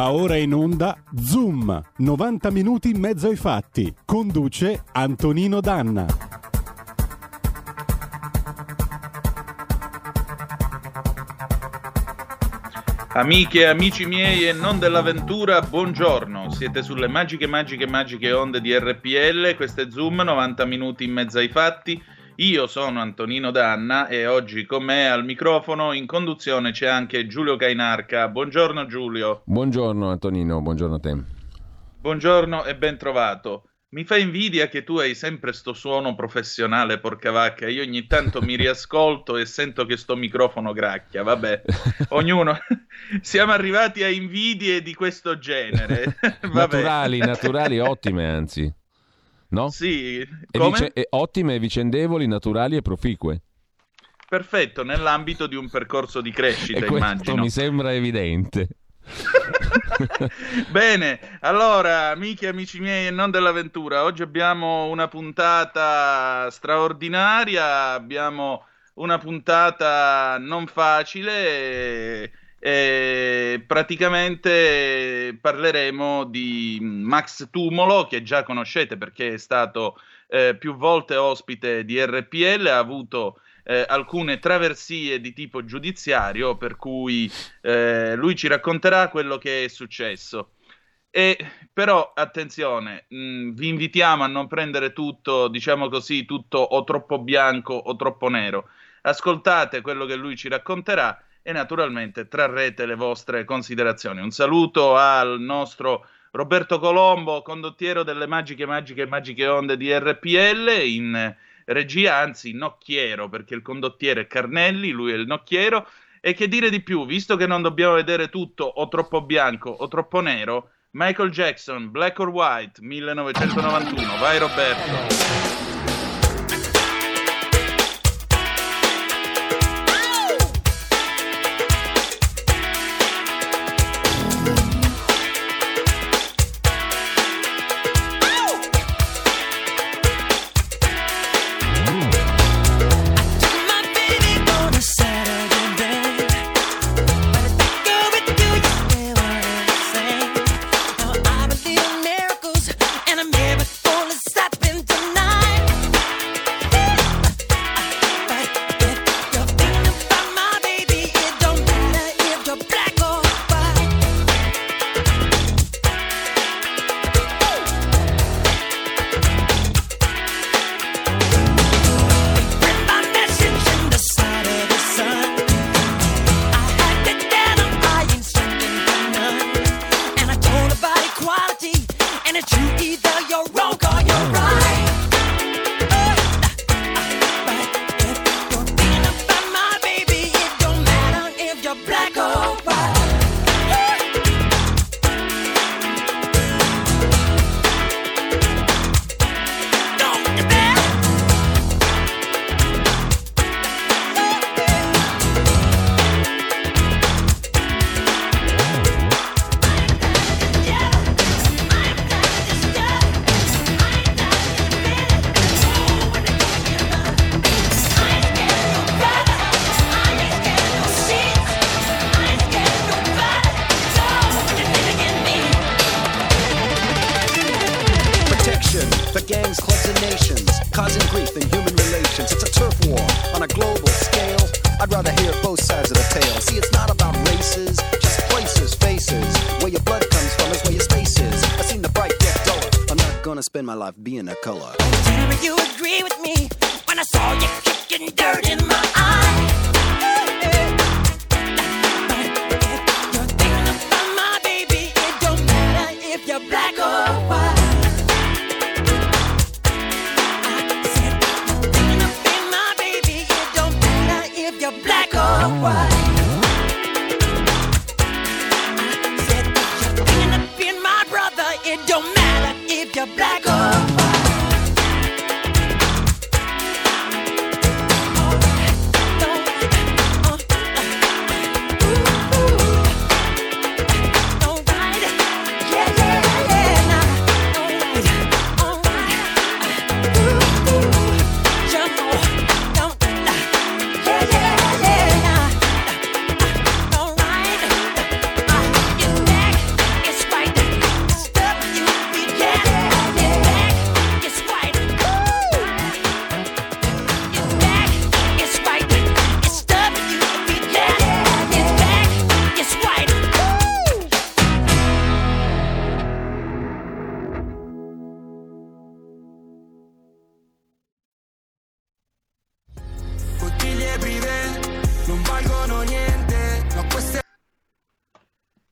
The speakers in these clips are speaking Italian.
Va ora in onda Zoom, 90 minuti in mezzo ai fatti. Conduce Antonino Danna. Amiche e amici miei e non dell'avventura, buongiorno. Siete sulle magiche, magiche, magiche onde di RPL. Questo è Zoom, 90 minuti in mezzo ai fatti. Io sono Antonino Danna e oggi con me al microfono in conduzione c'è anche Giulio Cainarca. Buongiorno Giulio. Buongiorno Antonino, buongiorno a te. Buongiorno e ben trovato. Mi fa invidia che tu hai sempre sto suono professionale, porca vacca. Io ogni tanto mi riascolto e sento che sto microfono gracchia. Vabbè, ognuno. Siamo arrivati a invidie di questo genere. naturali, naturali, ottime anzi no? Sì, e vice- e ottime, vicendevoli, naturali e proficue. Perfetto, nell'ambito di un percorso di crescita, e immagino. mi sembra evidente. Bene, allora, amiche e amici miei e non dell'avventura, oggi abbiamo una puntata straordinaria, abbiamo una puntata non facile e praticamente parleremo di Max Tumolo, che già conoscete perché è stato eh, più volte ospite di RPL, ha avuto eh, alcune traversie di tipo giudiziario, per cui eh, lui ci racconterà quello che è successo. E però attenzione, mh, vi invitiamo a non prendere tutto, diciamo così, tutto o troppo bianco o troppo nero. Ascoltate quello che lui ci racconterà e naturalmente trarrete le vostre considerazioni. Un saluto al nostro Roberto Colombo, condottiero delle magiche, magiche, magiche onde di RPL in regia, anzi nocchiero, perché il condottiere è Carnelli, lui è il nocchiero. E che dire di più, visto che non dobbiamo vedere tutto o troppo bianco o troppo nero, Michael Jackson, Black or White, 1991. Vai Roberto.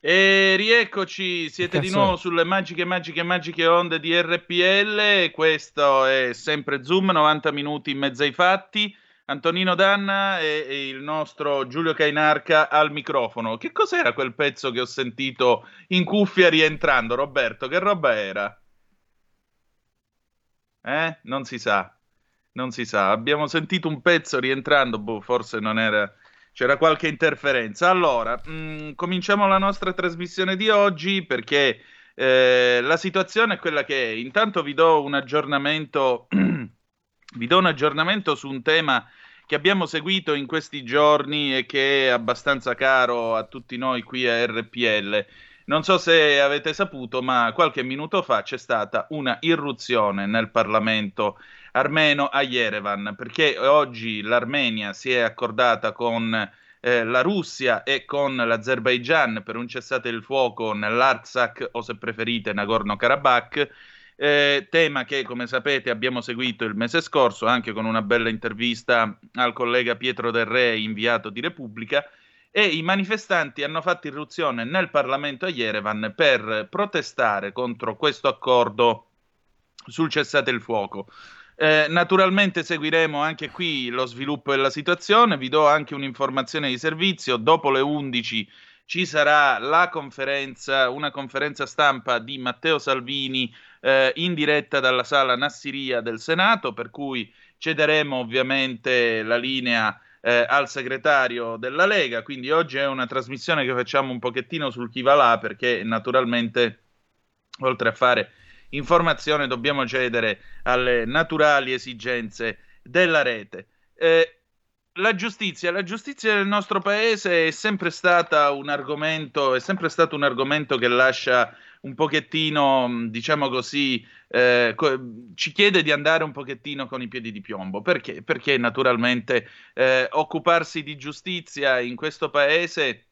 E rieccoci, siete di nuovo sulle magiche, magiche, magiche onde di RPL. Questo è sempre Zoom, 90 minuti in mezzo ai fatti. Antonino Danna e, e, il nostro Giulio Cainarca al microfono. Che cos'era quel pezzo che ho sentito in cuffia rientrando, Roberto? Che roba era? Eh? Non si sa. Non si sa. Abbiamo sentito un pezzo rientrando, boh, forse non era c'era qualche interferenza. Allora, mh, mm, cominciamo la nostra trasmissione di oggi perché eh, la situazione è quella che è. Intanto vi do un aggiornamento vi do un aggiornamento su un tema che abbiamo seguito in questi giorni e che è abbastanza caro a tutti noi qui a RPL. Non so se avete saputo, ma qualche minuto fa c'è stata una irruzione nel Parlamento armeno a Yerevan, perché oggi l'Armenia si è accordata con eh, la Russia e con l'Azerbaigian per un cessate il fuoco nell'Artsakh o se preferite Nagorno-Karabakh eh, tema che, come sapete, abbiamo seguito il mese scorso anche con una bella intervista al collega Pietro Del Re, inviato di Repubblica. E i manifestanti hanno fatto irruzione nel Parlamento a Yerevan per protestare contro questo accordo sul cessate il fuoco. Eh, naturalmente seguiremo anche qui lo sviluppo della situazione, vi do anche un'informazione di servizio, dopo le 11 ci sarà la conferenza, una conferenza stampa di Matteo Salvini eh, in diretta dalla sala Nassiria del Senato, per cui cederemo ovviamente la linea eh, al segretario della Lega, quindi oggi è una trasmissione che facciamo un pochettino sul chi va là perché naturalmente oltre a fare informazione dobbiamo cedere alle naturali esigenze della rete. Eh, la giustizia, la giustizia del nostro paese è sempre stata un argomento, è sempre stato un argomento che lascia un pochettino, diciamo così, eh, ci chiede di andare un pochettino con i piedi di piombo. Perché? Perché naturalmente eh, occuparsi di giustizia in questo paese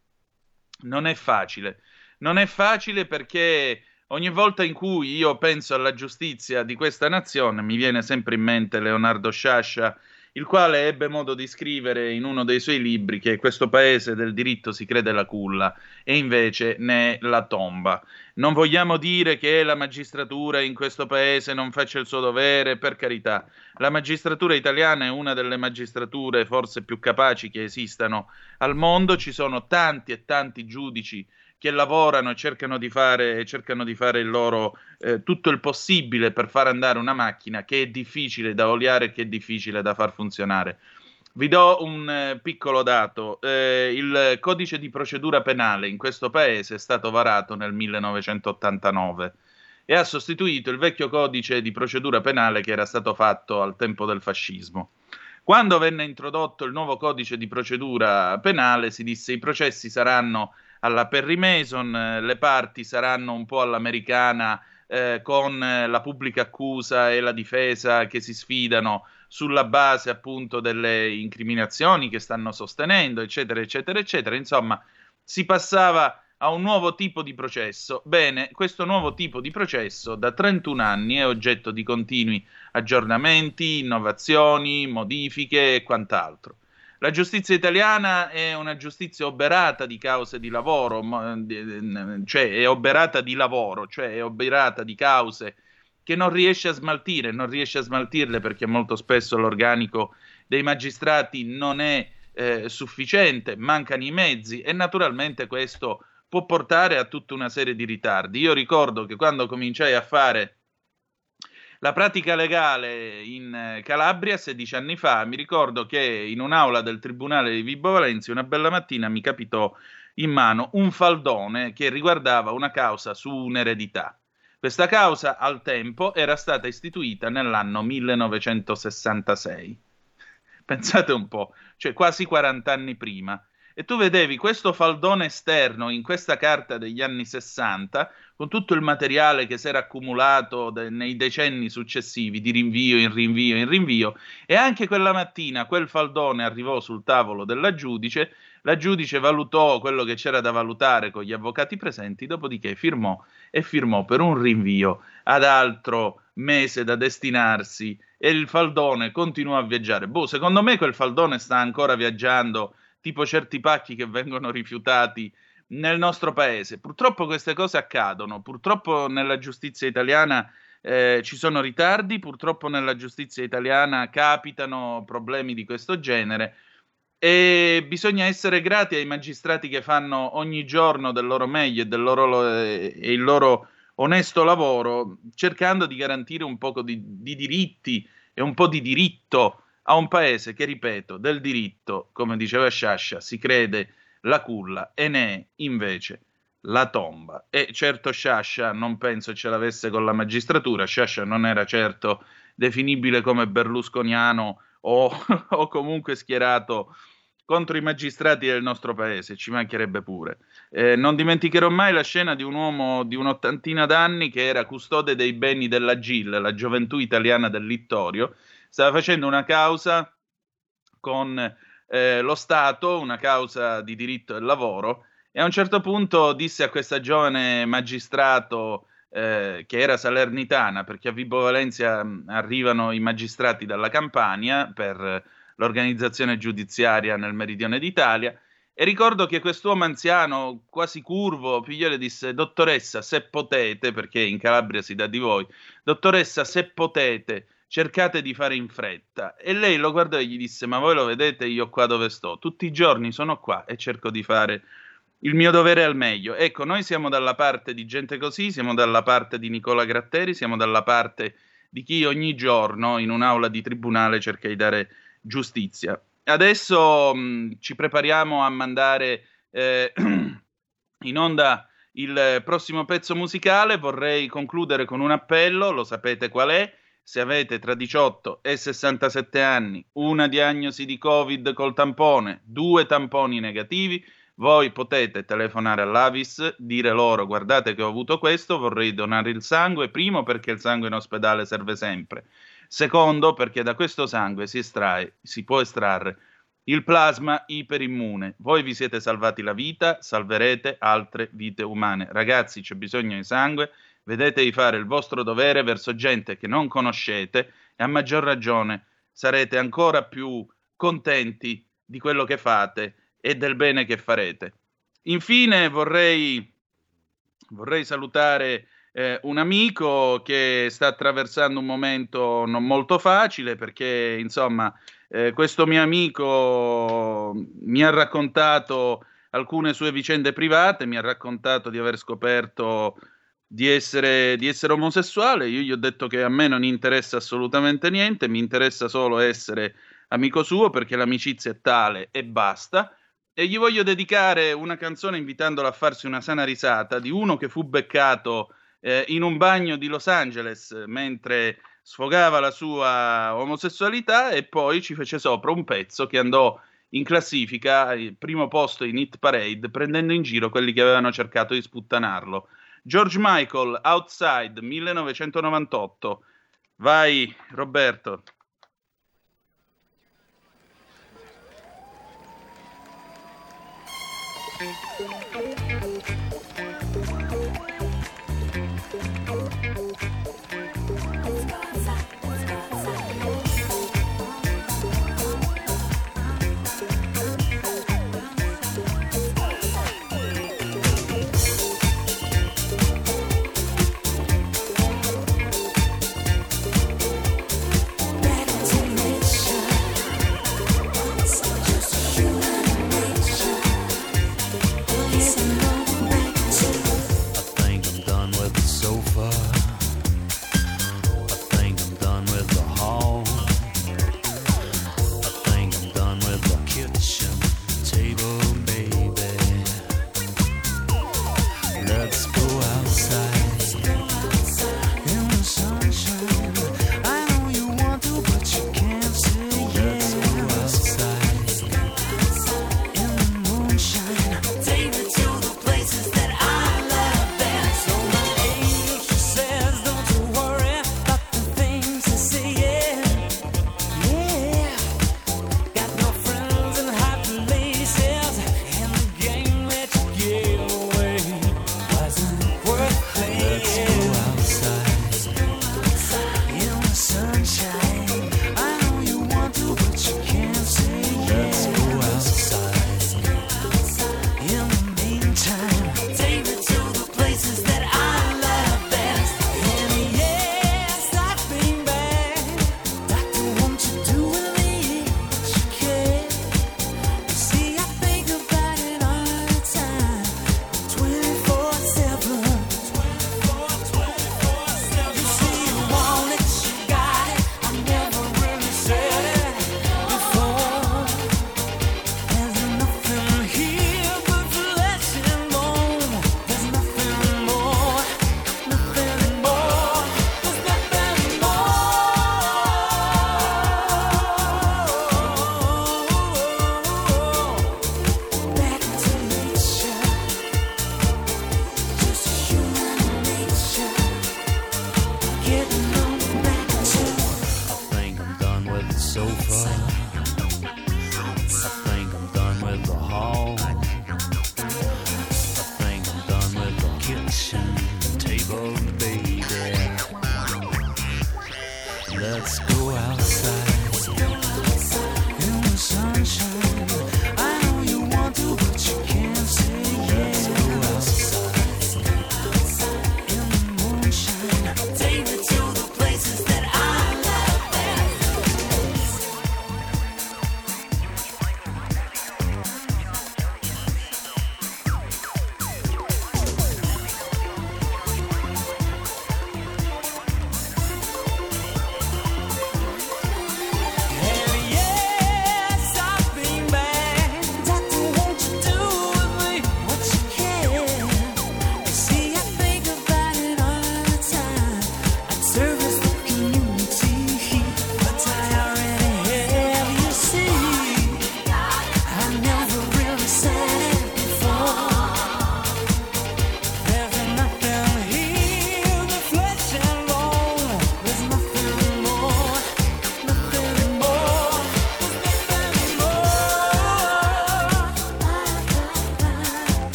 non è facile. Non è facile perché ogni volta in cui io penso alla giustizia di questa nazione mi viene sempre in mente Leonardo Sciascia il quale ebbe modo di scrivere in uno dei suoi libri che questo paese del diritto si crede la culla e invece ne è la tomba. Non vogliamo dire che la magistratura in questo paese non faccia il suo dovere, per carità. La magistratura italiana è una delle magistrature forse più capaci che esistano al mondo, ci sono tanti e tanti giudici che lavorano e cercano di fare, cercano di fare il loro, eh, tutto il possibile per far andare una macchina che è difficile da oliare che è difficile da far funzionare. Vi do un eh, piccolo dato. Eh, il codice di procedura penale in questo paese è stato varato nel 1989 e ha sostituito il vecchio codice di procedura penale che era stato fatto al tempo del fascismo. Quando venne introdotto il nuovo codice di procedura penale si disse i processi saranno alla Perry Mason, eh, le parti saranno un po' all'americana eh, con eh, la pubblica accusa e la difesa che si sfidano sulla base appunto delle incriminazioni che stanno sostenendo, eccetera, eccetera, eccetera. Insomma, si passava a un nuovo tipo di processo. Bene, questo nuovo tipo di processo da 31 anni è oggetto di continui aggiornamenti, innovazioni, modifiche e quant'altro. La giustizia italiana è una giustizia oberata di cause di lavoro, cioè è oberata di lavoro, cioè è oberata di cause che non riesce a smaltire, non riesce a smaltirle perché molto spesso l'organico dei magistrati non è eh, sufficiente, mancano i mezzi e naturalmente questo può portare a tutta una serie di ritardi. Io ricordo che quando cominciai a fare la pratica legale in eh, Calabria 16 anni fa, mi ricordo che in un'aula del tribunale di Vibo Valenzi una bella mattina mi capitò in mano un faldone che riguardava una causa su un'eredità. Questa causa al tempo era stata istituita nell'anno 1966. Pensate un po', cioè quasi 40 anni prima e tu vedevi questo faldone esterno in questa carta degli anni 60 con tutto il materiale che si era accumulato de- nei decenni successivi di rinvio in rinvio in rinvio e anche quella mattina quel faldone arrivò sul tavolo della giudice, la giudice valutò quello che c'era da valutare con gli avvocati presenti, dopodiché firmò e firmò per un rinvio ad altro mese da destinarsi e il faldone continuò a viaggiare. Boh, secondo me quel faldone sta ancora viaggiando tipo certi pacchi che vengono rifiutati nel nostro paese. Purtroppo queste cose accadono, purtroppo nella giustizia italiana eh, ci sono ritardi, purtroppo nella giustizia italiana capitano problemi di questo genere e bisogna essere grati ai magistrati che fanno ogni giorno del loro meglio e, del loro, eh, e il loro onesto lavoro, cercando di garantire un po' di, di diritti e un po' di diritto a un paese che, ripeto, del diritto, come diceva Sciascia, si crede la culla e ne è invece la tomba. E certo Sciascia non penso ce l'avesse con la magistratura, Sciascia non era certo definibile come berlusconiano o, o comunque schierato contro i magistrati del nostro paese, ci mancherebbe pure. Eh, non dimenticherò mai la scena di un uomo di un'ottantina d'anni che era custode dei beni della GIL, la gioventù italiana del Littorio, stava facendo una causa con eh, lo Stato, una causa di diritto del lavoro, e a un certo punto disse a questa giovane magistrato eh, che era salernitana, perché a Vibo Valencia mh, arrivano i magistrati dalla Campania per l'organizzazione giudiziaria nel meridione d'Italia, e ricordo che quest'uomo anziano, quasi curvo, figlio le disse: Dottoressa, se potete, perché in Calabria si dà di voi, dottoressa, se potete, cercate di fare in fretta. E lei lo guardò e gli disse: Ma voi lo vedete, io qua dove sto? Tutti i giorni sono qua e cerco di fare il mio dovere al meglio. Ecco, noi siamo dalla parte di gente così, siamo dalla parte di Nicola Gratteri, siamo dalla parte di chi ogni giorno in un'aula di tribunale cerca di dare giustizia. Adesso mh, ci prepariamo a mandare eh, in onda il prossimo pezzo musicale. Vorrei concludere con un appello, lo sapete qual è se avete tra 18 e 67 anni, una diagnosi di Covid col tampone, due tamponi negativi, voi potete telefonare all'Avis, dire loro guardate che ho avuto questo, vorrei donare il sangue, primo perché il sangue in ospedale serve sempre, secondo perché da questo sangue si estrae, si può estrarre il plasma iperimmune. Voi vi siete salvati la vita, salverete altre vite umane. Ragazzi, c'è bisogno di sangue, vedete di fare il vostro dovere verso gente che non conoscete e a maggior ragione sarete ancora più contenti di quello che fate e del bene che farete. Infine vorrei, vorrei salutare eh, un amico che sta attraversando un momento non molto facile perché insomma eh, questo mio amico mi ha raccontato alcune sue vicende private, mi ha raccontato di aver scoperto di essere, di essere omosessuale, io gli ho detto che a me non interessa assolutamente niente, mi interessa solo essere amico suo perché l'amicizia è tale e basta. E gli voglio dedicare una canzone invitandolo a farsi una sana risata di uno che fu beccato eh, in un bagno di Los Angeles mentre sfogava la sua omosessualità e poi ci fece sopra un pezzo che andò in classifica, il primo posto in hit parade, prendendo in giro quelli che avevano cercato di sputtanarlo. George Michael, Outside, 1998. Vai, Roberto.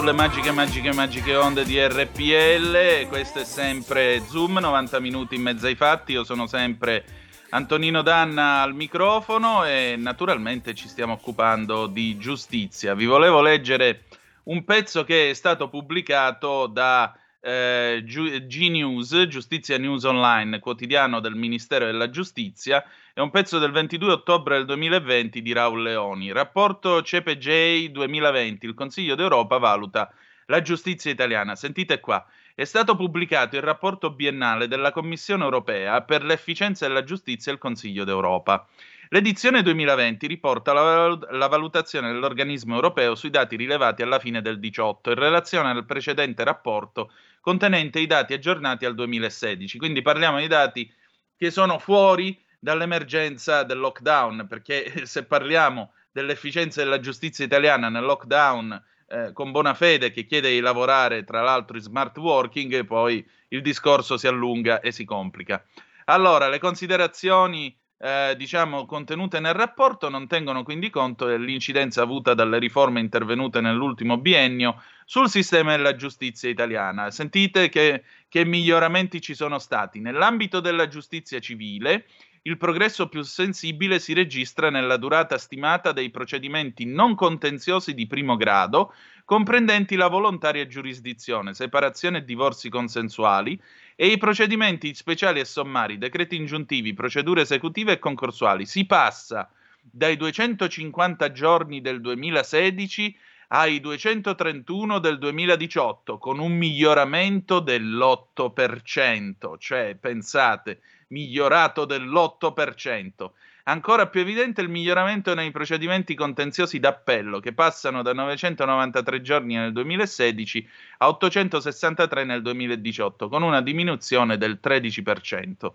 Sulle magiche, magiche, magiche onde di RPL. Questo è sempre Zoom, 90 minuti in mezzo ai fatti. Io sono sempre Antonino Danna al microfono e naturalmente ci stiamo occupando di giustizia. Vi volevo leggere un pezzo che è stato pubblicato da eh, G-News, Giustizia News Online, quotidiano del Ministero della Giustizia. È un pezzo del 22 ottobre del 2020 di Raul Leoni. Rapporto CPJ 2020. Il Consiglio d'Europa valuta la giustizia italiana. Sentite qua. È stato pubblicato il rapporto biennale della Commissione europea per l'efficienza della giustizia e il Consiglio d'Europa. L'edizione 2020 riporta la, la valutazione dell'organismo europeo sui dati rilevati alla fine del 18 in relazione al precedente rapporto contenente i dati aggiornati al 2016. Quindi parliamo di dati che sono fuori dall'emergenza del lockdown, perché se parliamo dell'efficienza della giustizia italiana nel lockdown eh, con buona fede che chiede di lavorare tra l'altro in smart working, poi il discorso si allunga e si complica. Allora, le considerazioni eh, diciamo contenute nel rapporto non tengono quindi conto dell'incidenza avuta dalle riforme intervenute nell'ultimo biennio sul sistema della giustizia italiana. Sentite che, che miglioramenti ci sono stati. Nell'ambito della giustizia civile, il progresso più sensibile si registra nella durata stimata dei procedimenti non contenziosi di primo grado, comprendenti la volontaria giurisdizione, separazione e divorzi consensuali, e i procedimenti speciali e sommari, decreti ingiuntivi, procedure esecutive e concorsuali. Si passa dai 250 giorni del 2016 ai 231 del 2018, con un miglioramento dell'8%, cioè pensate, migliorato dell'8%. Ancora più evidente il miglioramento nei procedimenti contenziosi d'appello, che passano da 993 giorni nel 2016 a 863 nel 2018, con una diminuzione del 13%.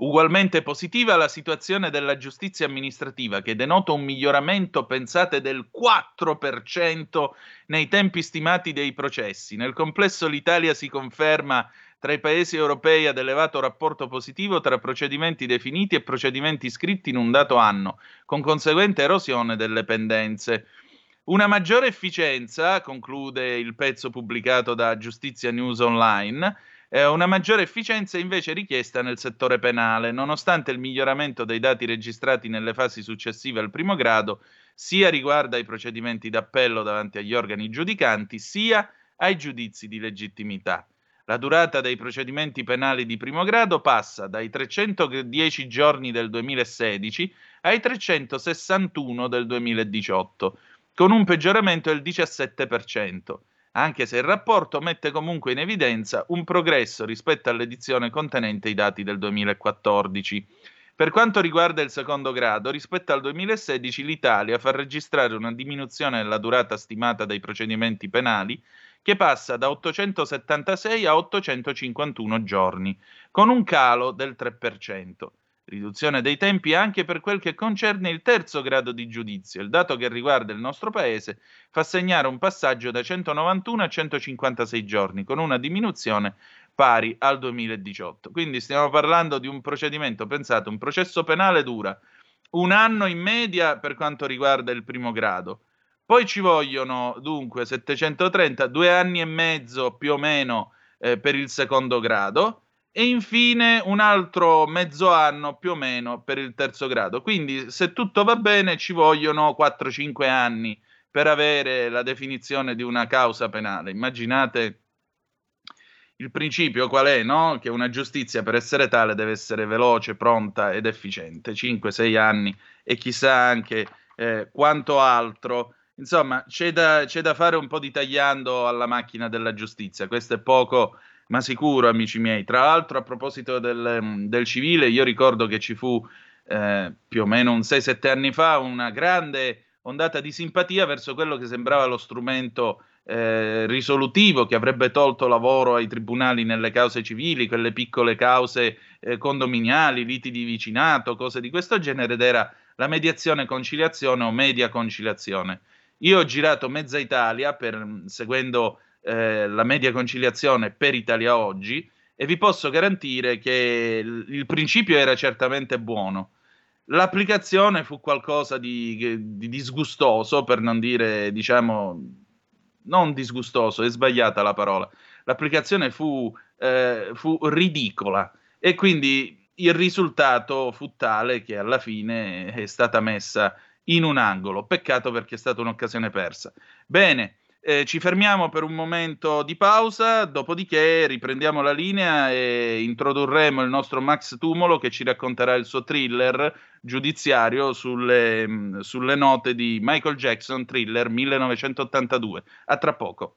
Ugualmente positiva la situazione della giustizia amministrativa, che denota un miglioramento, pensate, del 4% nei tempi stimati dei processi. Nel complesso l'Italia si conferma tra i paesi europei ad elevato rapporto positivo tra procedimenti definiti e procedimenti scritti in un dato anno, con conseguente erosione delle pendenze. Una maggiore efficienza, conclude il pezzo pubblicato da Giustizia News Online, eh, una maggiore efficienza invece richiesta nel settore penale, nonostante il miglioramento dei dati registrati nelle fasi successive al primo grado, sia riguardo ai procedimenti d'appello davanti agli organi giudicanti, sia ai giudizi di legittimità. La durata dei procedimenti penali di primo grado passa dai 310 giorni del 2016 ai 361 del 2018, con un peggioramento del 17%, anche se il rapporto mette comunque in evidenza un progresso rispetto all'edizione contenente i dati del 2014. Per quanto riguarda il secondo grado, rispetto al 2016 l'Italia fa registrare una diminuzione della durata stimata dei procedimenti penali che passa da 876 a 851 giorni, con un calo del 3%. Riduzione dei tempi anche per quel che concerne il terzo grado di giudizio. Il dato che riguarda il nostro paese fa segnare un passaggio da 191 a 156 giorni, con una diminuzione pari al 2018. Quindi stiamo parlando di un procedimento, pensate, un processo penale dura un anno in media per quanto riguarda il primo grado. Poi ci vogliono dunque 730, due anni e mezzo più o meno eh, per il secondo grado e infine un altro mezzo anno più o meno per il terzo grado. Quindi se tutto va bene ci vogliono 4-5 anni per avere la definizione di una causa penale. Immaginate il principio qual è, no? Che una giustizia per essere tale deve essere veloce, pronta ed efficiente. 5-6 anni e chissà anche eh, quanto altro. Insomma, c'è da, c'è da, fare un po' di tagliando alla macchina della giustizia. Questo è poco, ma sicuro, amici miei. Tra l'altro, a proposito del, del civile, io ricordo che ci fu eh, più o meno un 6-7 anni fa una grande ondata di simpatia verso quello che sembrava lo strumento eh, risolutivo che avrebbe tolto lavoro ai tribunali nelle cause civili, quelle piccole cause eh, condominiali, liti di vicinato, cose di questo genere, ed era la mediazione conciliazione o media conciliazione. Io ho girato mezza Italia per, seguendo eh, la media conciliazione per Italia Oggi e vi posso garantire che il, il principio era certamente buono. L'applicazione fu qualcosa di, di disgustoso, per non dire, diciamo, non disgustoso, è sbagliata la parola. L'applicazione fu, eh, fu ridicola e quindi il risultato fu tale che alla fine è stata messa in un angolo. Peccato perché è stata un'occasione persa. Bene, eh, ci fermiamo per un momento di pausa, dopodiché riprendiamo la linea e introdurremo il nostro Max Tumolo che ci racconterà il suo thriller giudiziario sulle, sulle note di Michael Jackson, thriller 1982. A tra poco.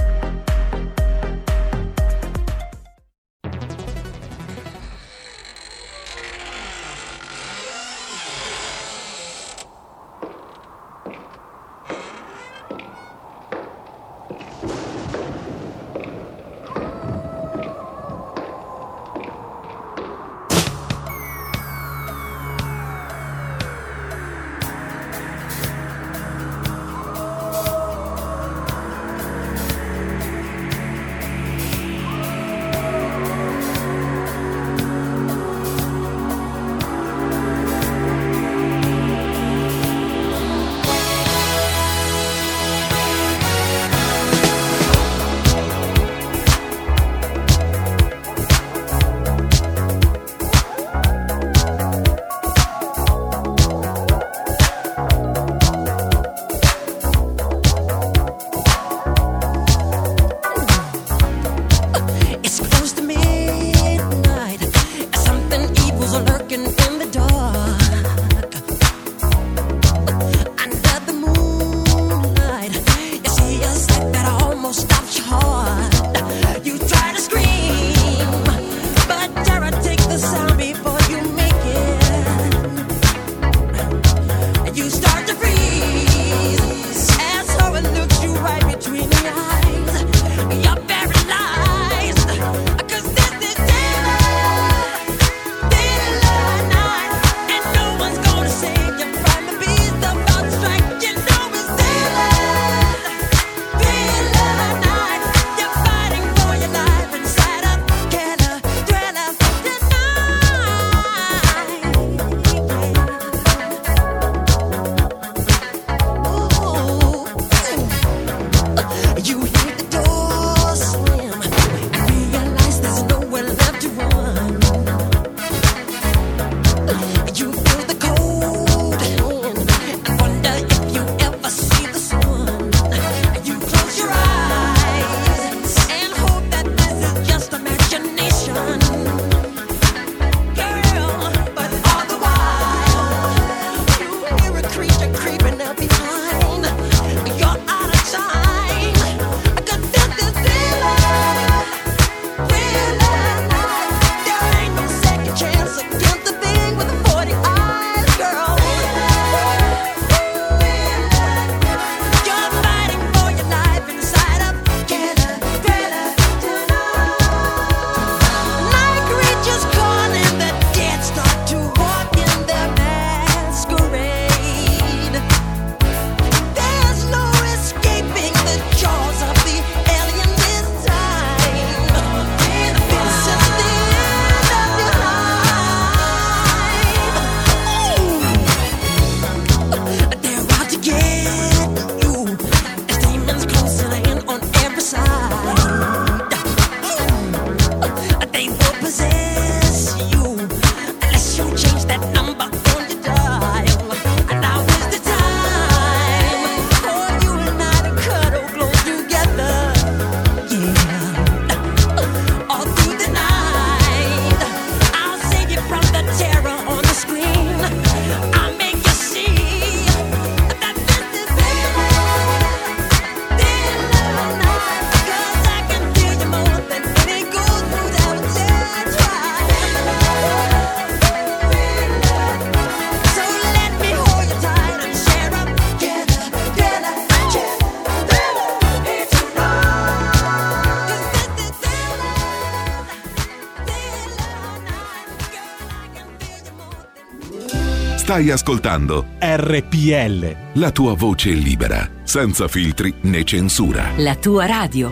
Stai ascoltando RPL. la tua voce libera, senza filtri né censura. La tua radio.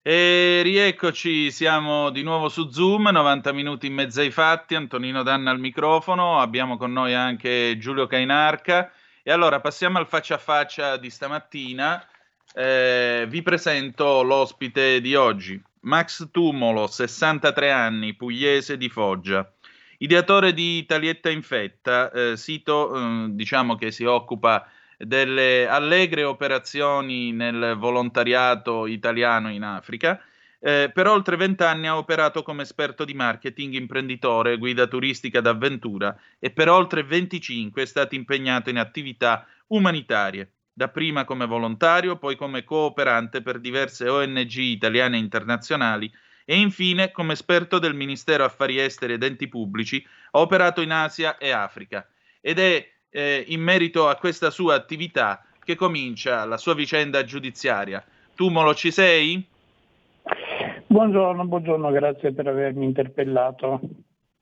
E rieccoci, siamo di nuovo su Zoom, 90 minuti in mezzo ai fatti, Antonino Danna al microfono, abbiamo con noi anche Giulio Cainarca. E allora passiamo al faccia a faccia di stamattina. Eh, vi presento l'ospite di oggi, Max Tumolo, 63 anni, pugliese di Foggia. Ideatore di Italietta Infetta, eh, sito eh, diciamo che si occupa delle allegre operazioni nel volontariato italiano in Africa. Eh, per oltre vent'anni ha operato come esperto di marketing, imprenditore, guida turistica d'avventura e per oltre 25 è stato impegnato in attività umanitarie, dapprima come volontario, poi come cooperante per diverse ONG italiane e internazionali e infine come esperto del Ministero Affari Esteri ed Enti Pubblici, ha operato in Asia e Africa ed è eh, in merito a questa sua attività che comincia la sua vicenda giudiziaria. Tumolo, ci sei? Buongiorno, buongiorno, grazie per avermi interpellato.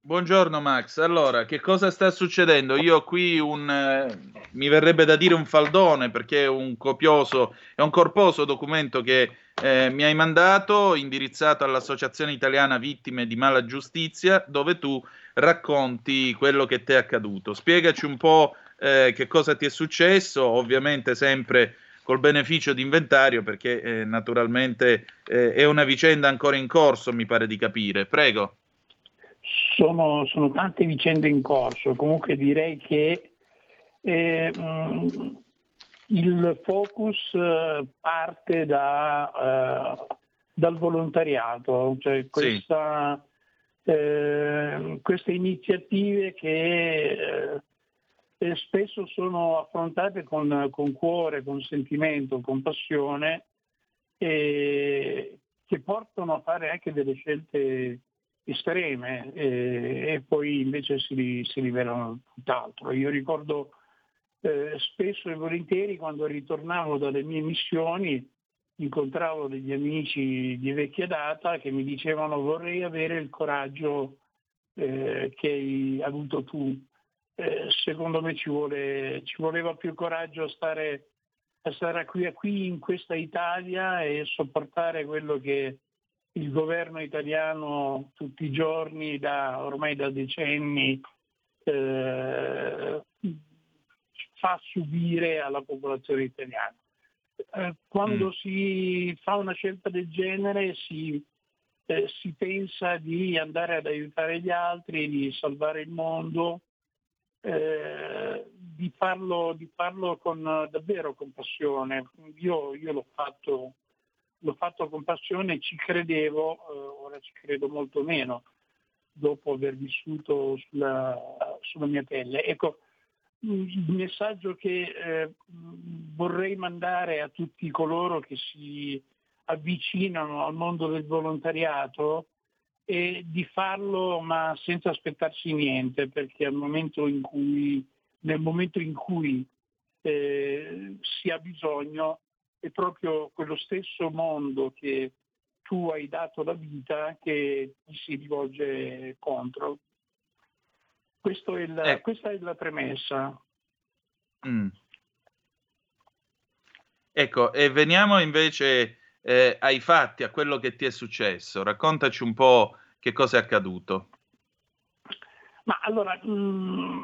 Buongiorno Max, allora che cosa sta succedendo? Io ho qui un, eh, mi verrebbe da dire un faldone perché è un copioso, è un corposo documento che eh, mi hai mandato indirizzato all'Associazione Italiana Vittime di Mala Giustizia dove tu racconti quello che ti è accaduto. Spiegaci un po' eh, che cosa ti è successo, ovviamente sempre col beneficio di inventario perché eh, naturalmente eh, è una vicenda ancora in corso, mi pare di capire. Prego. Sono, sono tante vicende in corso, comunque direi che eh, mh, il focus eh, parte da, eh, dal volontariato, cioè questa, eh, queste iniziative che eh, spesso sono affrontate con, con cuore, con sentimento, con passione e che portano a fare anche delle scelte estreme eh, e poi invece si, si rivelano tutt'altro. Io ricordo eh, spesso e volentieri quando ritornavo dalle mie missioni incontravo degli amici di vecchia data che mi dicevano vorrei avere il coraggio eh, che hai avuto tu. Eh, secondo me ci, vuole, ci voleva più coraggio a stare, a stare qui, qui in questa Italia e sopportare quello che il governo italiano tutti i giorni, da, ormai da decenni, eh, fa subire alla popolazione italiana. Eh, quando Mm. si fa una scelta del genere si, eh, si pensa di andare ad aiutare gli altri, di salvare il mondo, eh, di, farlo, di farlo con, davvero con passione. Io, io l'ho fatto l'ho fatto con passione, ci credevo, eh, ora ci credo molto meno dopo aver vissuto sulla, sulla mia pelle. Ecco, il messaggio che eh, vorrei mandare a tutti coloro che si avvicinano al mondo del volontariato è di farlo ma senza aspettarsi niente, perché momento cui, nel momento in cui eh, si ha bisogno è proprio quello stesso mondo che tu hai dato la vita che ti si rivolge contro. Questo è il- Ecco. Questa è la premessa. Mm. Ecco, e veniamo invece eh, ai fatti, a quello che ti è successo. Raccontaci un po' che cosa è accaduto. Ma allora, mm,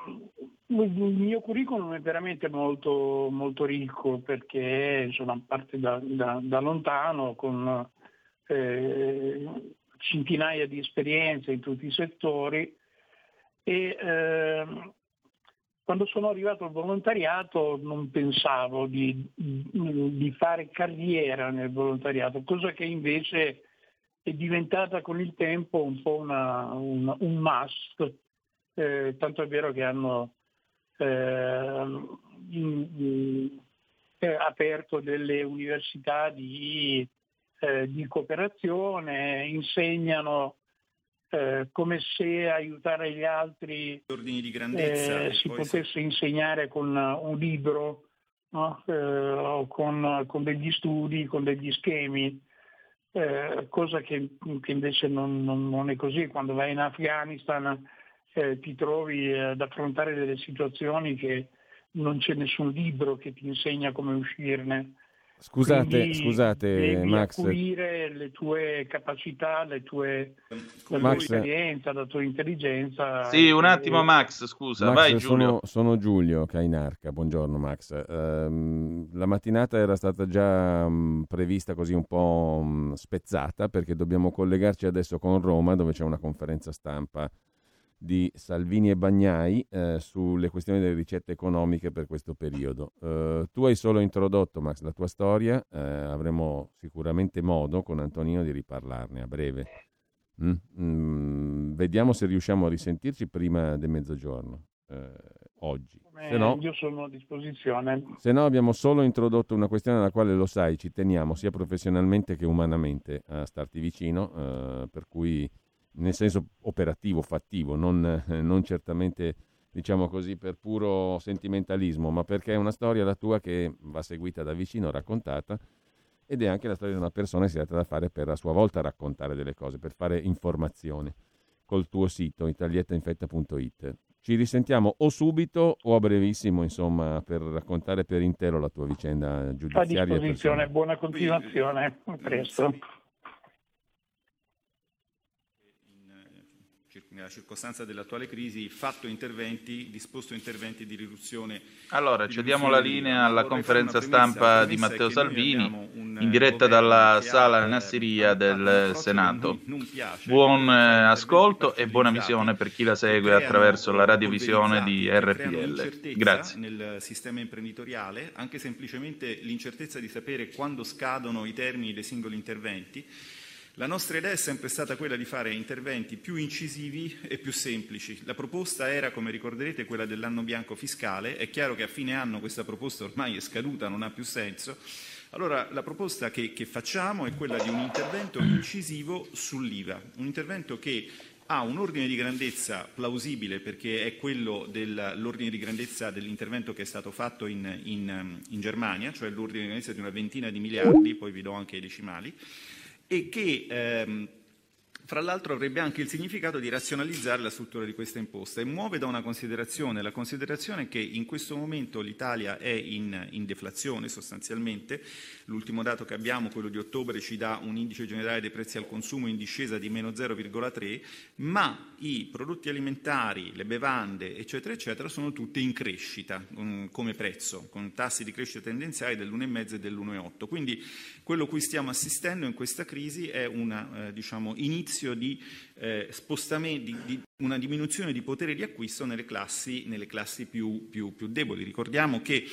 il mio curriculum è veramente molto, molto ricco perché insomma, parte da, da- da lontano con eh, centinaia di esperienze in tutti i settori e ehm, quando sono arrivato al volontariato non pensavo di, di fare carriera nel volontariato, cosa che invece è diventata con il tempo un po' una- un, un must, eh, tanto è vero che hanno ehm, in- eh, aperto delle università di, eh, di cooperazione, insegnano eh, come se aiutare gli altri eh, si potesse insegnare con un libro no? Eh, o con, con degli studi, con degli schemi, eh, cosa che, che invece non, non- non è così. Quando vai in Afghanistan eh, ti trovi ad affrontare delle situazioni che non c'è nessun libro che ti insegna come uscirne. Scusate, Quindi scusate devi Max. acuire le tue capacità, le tue, la Max- tua esperienza, la tua intelligenza. Sì, un e- attimo Max, scusa, Max, vai Giulio. Sono, sono Giulio Cainarca, buongiorno Max. Ehm, la mattinata era stata già mm, prevista così un po' mm, spezzata perché dobbiamo collegarci adesso con Roma dove c'è una conferenza stampa di Salvini e Bagnai eh, sulle questioni delle ricette economiche per questo periodo. Eh, tu hai solo introdotto, Max, la tua storia, eh, avremo sicuramente modo con Antonino di riparlarne a breve. Mm? Mm, vediamo se riusciamo a risentirci prima del mezzogiorno, eh, oggi. Se no, Io sono a disposizione. se no abbiamo solo introdotto una questione alla quale lo sai, ci teniamo sia professionalmente che umanamente a starti vicino, eh, per cui nel senso operativo, fattivo, non, eh, non certamente diciamo così per puro sentimentalismo, ma perché è una storia la tua che va seguita da vicino, raccontata ed è anche la storia di una persona che si tratta da fare per a sua volta raccontare delle cose, per fare informazione col tuo sito italiettainfetta.it. Ci risentiamo o subito o a brevissimo, insomma, per raccontare per intero la tua vicenda A giudiziaria. e disposizione, buona continuazione. A presto. Nella circostanza dell'attuale crisi, fatto interventi, disposto interventi di riduzione. Allora, di cediamo la linea alla conferenza stampa di Matteo Salvini, un, in diretta dalla sala eh, Nassiria del Senato. piace, Buon eh, ascolto e buona visione per chi la segue attraverso la radiovisione di RPL. Grazie. nel sistema imprenditoriale, anche semplicemente l'incertezza di sapere quando scadono i termini dei singoli interventi. La nostra idea è sempre stata quella di fare interventi più incisivi e più semplici. La proposta era, come ricorderete, quella dell'anno bianco fiscale. È chiaro che a fine anno questa proposta ormai è scaduta, non ha più senso. Allora, la proposta che, che facciamo è quella di un intervento incisivo sull'IVA, un intervento che ha un ordine di grandezza plausibile perché è quello dell'ordine di grandezza dell'intervento che è stato fatto in, in, in Germania, cioè l'ordine di grandezza di una ventina di miliardi, poi vi do anche i decimali, e che ehm, fra l'altro avrebbe anche il significato di razionalizzare la struttura di questa imposta e muove da una considerazione, la considerazione che in questo momento l'Italia è in, in deflazione sostanzialmente, l'ultimo dato che abbiamo, quello di ottobre, ci dà un indice generale dei prezzi al consumo in discesa di meno 0,3, ma i prodotti alimentari, le bevande, eccetera, eccetera, sono tutte in crescita um, come prezzo, con tassi di crescita tendenziali dell'1,5 e dell'1,8. Quindi quello cui stiamo assistendo in questa crisi è un eh, diciamo, inizio di eh, di, di una diminuzione di potere di acquisto nelle classi, nelle classi più, più, più deboli. Ricordiamo che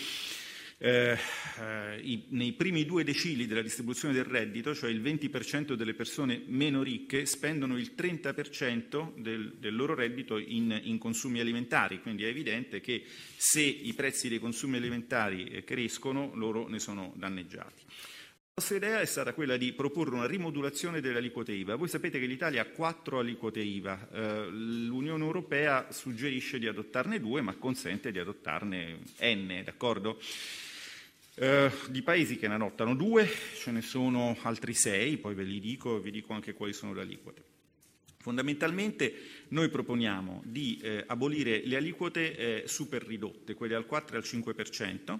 eh, eh, i, nei primi due decili della distribuzione del reddito, cioè il 20% delle persone meno ricche spendono il 30% del, del loro reddito in, in, consumi alimentari, quindi è evidente che se i prezzi dei consumi alimentari eh, crescono, loro ne sono danneggiati. La nostra idea è stata quella di proporre una rimodulazione delle aliquote IVA. Voi sapete che l'Italia ha quattro aliquote IVA, eh, l'Unione Europea suggerisce di adottarne due, ma consente di adottarne N, d'accordo? Eh, di paesi che ne adottano due, ce ne sono altri sei, poi ve li dico e vi dico anche quali sono le aliquote. Fondamentalmente noi proponiamo di eh, abolire le aliquote eh, super ridotte, quelle al 4 e al 5%,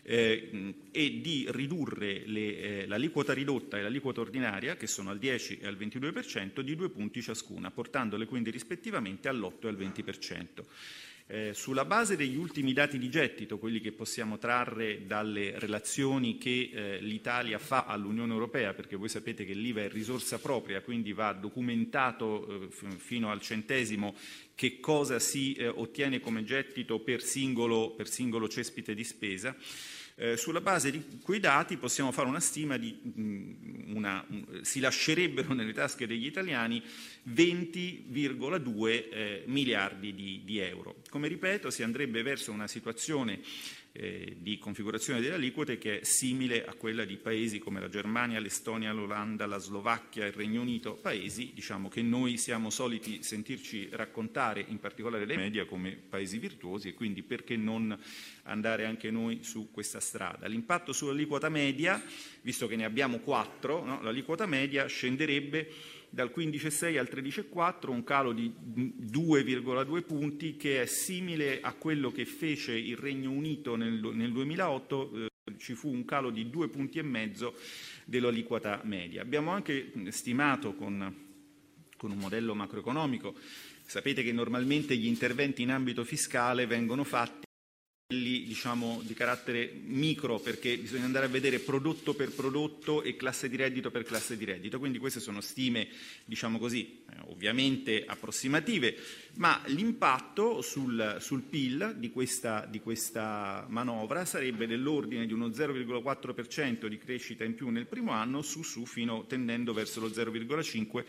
eh, e di ridurre le, eh, l'aliquota ridotta e l'aliquota ordinaria, che sono al 10 e al 22%, di due punti ciascuna, portandole quindi rispettivamente all'8 e al 20%. Eh, sulla base degli ultimi dati di gettito, quelli che possiamo trarre dalle relazioni che eh, l'Italia fa all'Unione Europea, perché voi sapete che l'IVA è risorsa propria, quindi va documentato eh, f- fino al centesimo che cosa si eh, ottiene come gettito per singolo, per singolo cespite di spesa. Eh, sulla base di quei dati possiamo fare una stima di mh, una, mh, si lascerebbero nelle tasche degli italiani 20,2 eh, miliardi di, di, euro. Come ripeto, si andrebbe verso una situazione eh, di configurazione delle aliquote che è simile a quella di paesi come la Germania, l'Estonia, l'Olanda, la Slovacchia, il Regno Unito, paesi diciamo, che noi siamo soliti sentirci raccontare, in particolare dai media, come paesi virtuosi e quindi perché non andare anche noi su questa strada. L'impatto sull'aliquota media, visto che ne abbiamo quattro, no? l'aliquota media scenderebbe dal 15,6 al 13,4, un calo di 2,2 punti che è simile a quello che fece il Regno Unito nel, nel 2008, eh, ci fu un calo di due punti e mezzo dell'aliquota media. Abbiamo anche stimato con, con un modello macroeconomico, sapete che normalmente gli interventi in ambito fiscale vengono fatti diciamo, di carattere micro perché bisogna andare a vedere prodotto per prodotto e classe di reddito per classe di reddito, quindi queste sono stime diciamo così, eh, ovviamente approssimative, ma l'impatto sul, sul PIL di questa, di questa, manovra sarebbe dell'ordine di uno 0,4% di crescita in più nel primo anno, su su fino tendendo verso lo 0,5%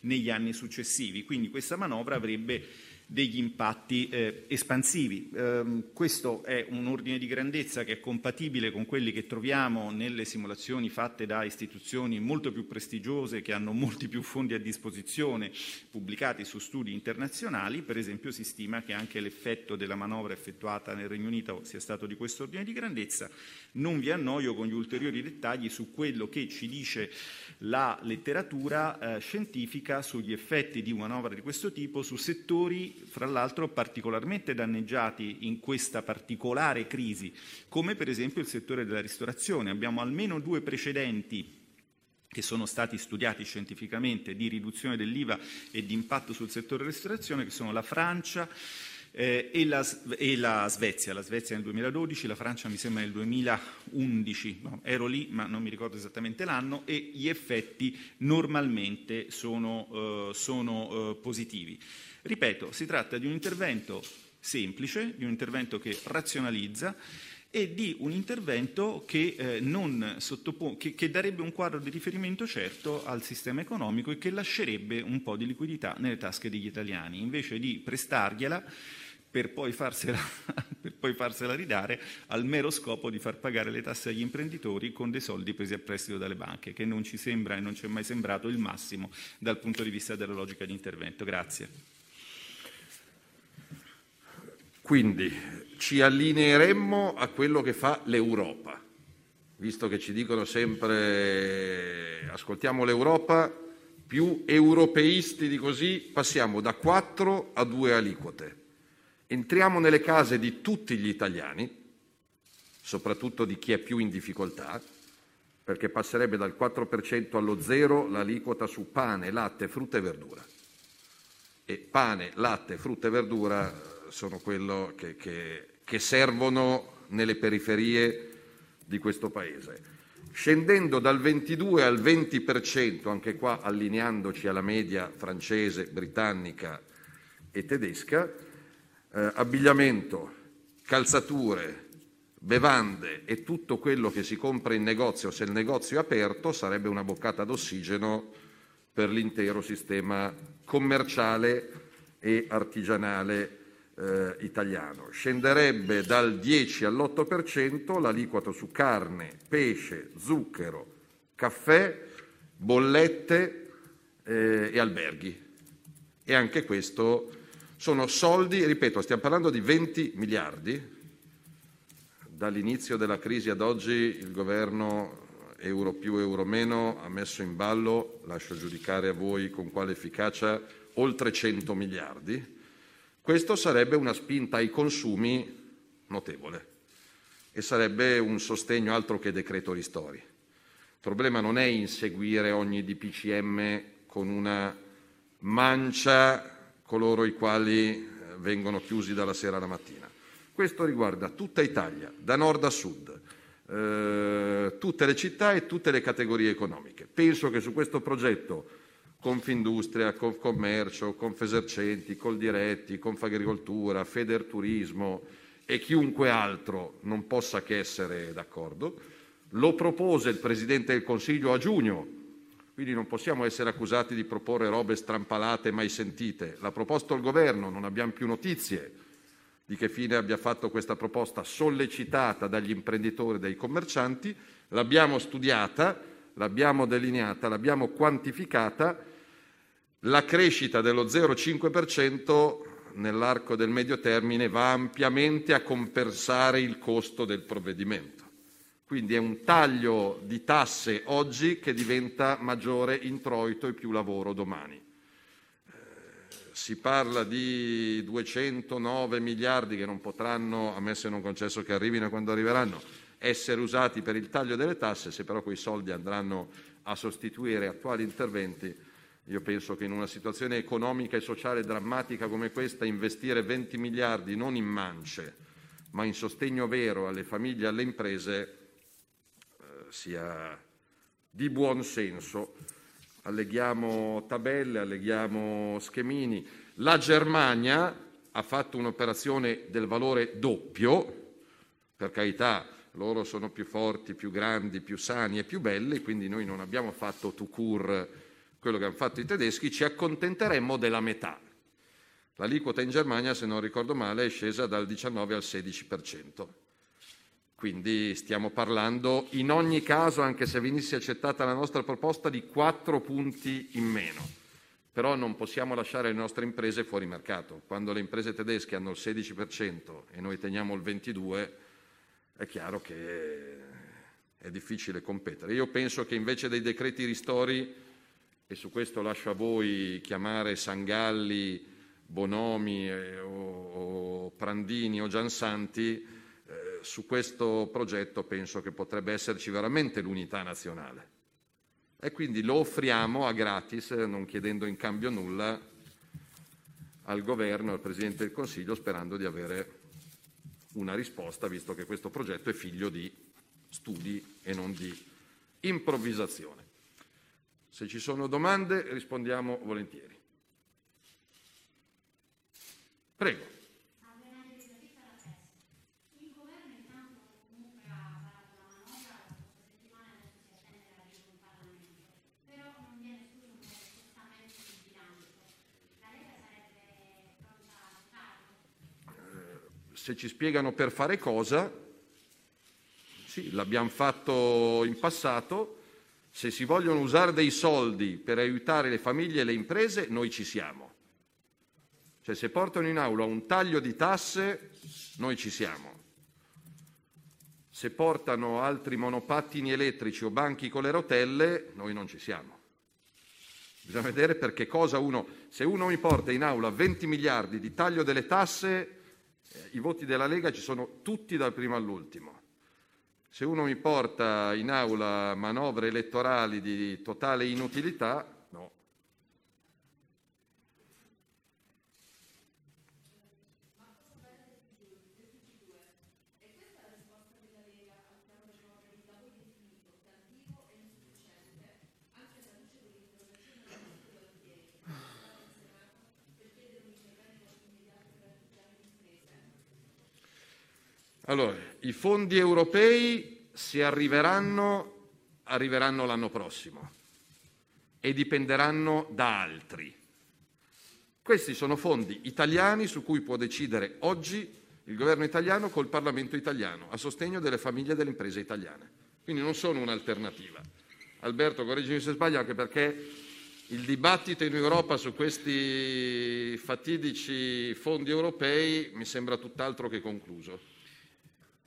negli anni successivi. Quindi questa manovra avrebbe degli impatti eh, espansivi. Eh, questo è un ordine di grandezza che è compatibile con quelli che troviamo nelle simulazioni fatte da istituzioni molto più prestigiose che hanno molti più fondi a disposizione pubblicati su studi internazionali. Per esempio si stima che anche l'effetto della manovra effettuata nel Regno Unito sia stato di questo ordine di grandezza. Non vi annoio con gli ulteriori dettagli su quello che ci dice la letteratura eh, scientifica sugli effetti di manovra di questo tipo su settori fra l'altro particolarmente danneggiati in questa particolare crisi, come per esempio il settore della ristorazione. Abbiamo almeno due precedenti che sono stati studiati scientificamente di riduzione dell'IVA e di impatto sul settore della ristorazione, che sono la Francia eh, e, la, e, la, Svezia. La Svezia nel 2012, la Francia mi sembra nel 2011, no, ero lì ma non mi ricordo esattamente l'anno, e gli effetti normalmente sono, eh, sono eh, positivi. Ripeto, si tratta di un intervento semplice, di un intervento che razionalizza e di un intervento che, eh, sottopo- che, che darebbe un quadro di riferimento certo al sistema economico e che lascerebbe un po' di liquidità nelle tasche degli italiani, invece di prestargliela per poi, farsela, per poi farsela ridare al mero scopo di far pagare le tasse agli imprenditori con dei soldi presi a prestito dalle banche, che non ci sembra e non ci è mai sembrato il massimo dal punto di vista della logica di intervento. Grazie. Quindi ci allineeremmo a quello che fa l'Europa, visto che ci dicono sempre ascoltiamo l'Europa, più europeisti di così, passiamo da 4 a 2 aliquote. Entriamo nelle case di tutti gli italiani, soprattutto di chi è più in difficoltà, perché passerebbe dal 4% allo zero l'aliquota su pane, latte, frutta e verdura. E pane, latte, frutta e verdura sono quello che, che, che servono nelle periferie di questo Paese. Scendendo dal 22 al 20%, anche qua allineandoci alla media francese, britannica e tedesca, eh, abbigliamento, calzature, bevande e tutto quello che si compra in negozio, se il negozio è aperto, sarebbe una boccata d'ossigeno per l'intero sistema commerciale e artigianale eh, italiano. Scenderebbe dal 10 all'8% l'aliquota su carne, pesce, zucchero, caffè, bollette eh, e alberghi. E anche questo sono soldi, ripeto, stiamo parlando di 20 miliardi. Dall'inizio della crisi ad oggi il governo euro più euro meno ha messo in ballo, lascio giudicare a voi con quale efficacia, oltre 100 miliardi questo sarebbe una spinta ai consumi notevole e sarebbe un sostegno altro che decreto ristori. Il problema non è inseguire ogni DPCM con una mancia coloro i quali vengono chiusi dalla sera alla mattina. Questo riguarda tutta Italia, da nord a sud, eh, tutte le città e tutte le categorie economiche. Penso che su questo progetto Confindustria, Confcommercio, Confesercenti, Coldiretti, Confagricoltura, Federturismo e chiunque altro non possa che essere d'accordo. Lo propose il Presidente del Consiglio a giugno, quindi non possiamo essere accusati di proporre robe strampalate mai sentite. L'ha proposto il Governo, non abbiamo più notizie di che fine abbia fatto questa proposta sollecitata dagli imprenditori e dai commercianti, l'abbiamo studiata, l'abbiamo delineata, l'abbiamo quantificata la crescita dello 0,5% nell'arco del medio termine va ampiamente a compensare il costo del provvedimento. Quindi è un taglio di tasse oggi che diventa maggiore introito e più lavoro domani. Eh, si parla di 209 miliardi che non potranno, a me se non concesso che arrivino quando arriveranno, essere usati per il taglio delle tasse, se però quei soldi andranno a sostituire attuali interventi, io penso che in una situazione economica e sociale drammatica come questa investire 20 miliardi non in mance, ma in sostegno vero alle famiglie e alle imprese sia di buon senso. Alleghiamo tabelle, alleghiamo schemini. La Germania ha fatto un'operazione del valore doppio, per carità, loro sono più forti, più grandi, più sani e più belli, quindi noi non abbiamo fatto tout court quello che hanno fatto i tedeschi, ci accontenteremmo della metà. L'aliquota in Germania, se non ricordo male, è scesa dal 19 al 16%. Quindi stiamo parlando in ogni caso, anche se venisse accettata la nostra proposta, di quattro punti in meno. Però non possiamo lasciare le nostre imprese fuori mercato. Quando le imprese tedesche hanno il 16% e noi teniamo il 22%, è chiaro che è difficile competere. Io penso che invece dei decreti ristori, e su questo lascio a voi chiamare Sangalli, Bonomi eh, o, o Prandini o Giansanti, su questo progetto penso che potrebbe esserci veramente l'unità nazionale. E quindi lo offriamo a gratis, non chiedendo in cambio nulla al governo al Presidente del Consiglio, sperando di avere una risposta, visto che questo progetto è figlio di studi e non di improvvisazione. Se ci sono domande rispondiamo volentieri. Prego. se ci spiegano per fare cosa, sì, l'abbiamo fatto in passato, se si vogliono usare dei soldi per aiutare le famiglie e le imprese, noi ci siamo. Cioè se portano in aula un taglio di tasse, noi ci siamo. Se portano altri monopattini elettrici o banchi con le rotelle, noi non ci siamo. Bisogna vedere per che cosa uno, se uno mi porta in aula 20 miliardi di taglio delle tasse, i voti della Lega ci sono tutti dal primo all'ultimo. Se uno mi porta in aula manovre elettorali di totale inutilità, no. Allora, i fondi europei, se arriveranno, arriveranno l'anno prossimo e dipenderanno da altri. Questi sono fondi italiani su cui può decidere oggi il governo italiano col Parlamento italiano a sostegno delle famiglie e delle imprese italiane. Quindi non sono un'alternativa. Alberto, correggimi se sbaglio, anche perché il dibattito in Europa su questi fatidici fondi europei mi sembra tutt'altro che concluso.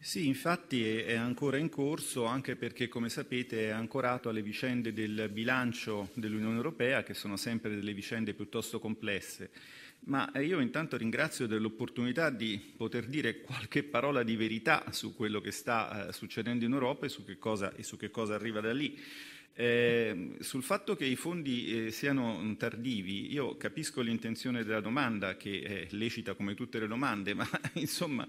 Sì, infatti è, ancora in corso, anche perché, come sapete, è ancorato alle vicende del bilancio dell'Unione Europea, che sono sempre delle vicende piuttosto complesse. Ma eh, io intanto ringrazio dell'opportunità di poter dire qualche parola di verità su quello che sta eh, succedendo in Europa e su che cosa, e su che cosa arriva da lì. Eh, sul fatto che i fondi eh, siano tardivi, io capisco l'intenzione della domanda, che è lecita come tutte le domande, ma insomma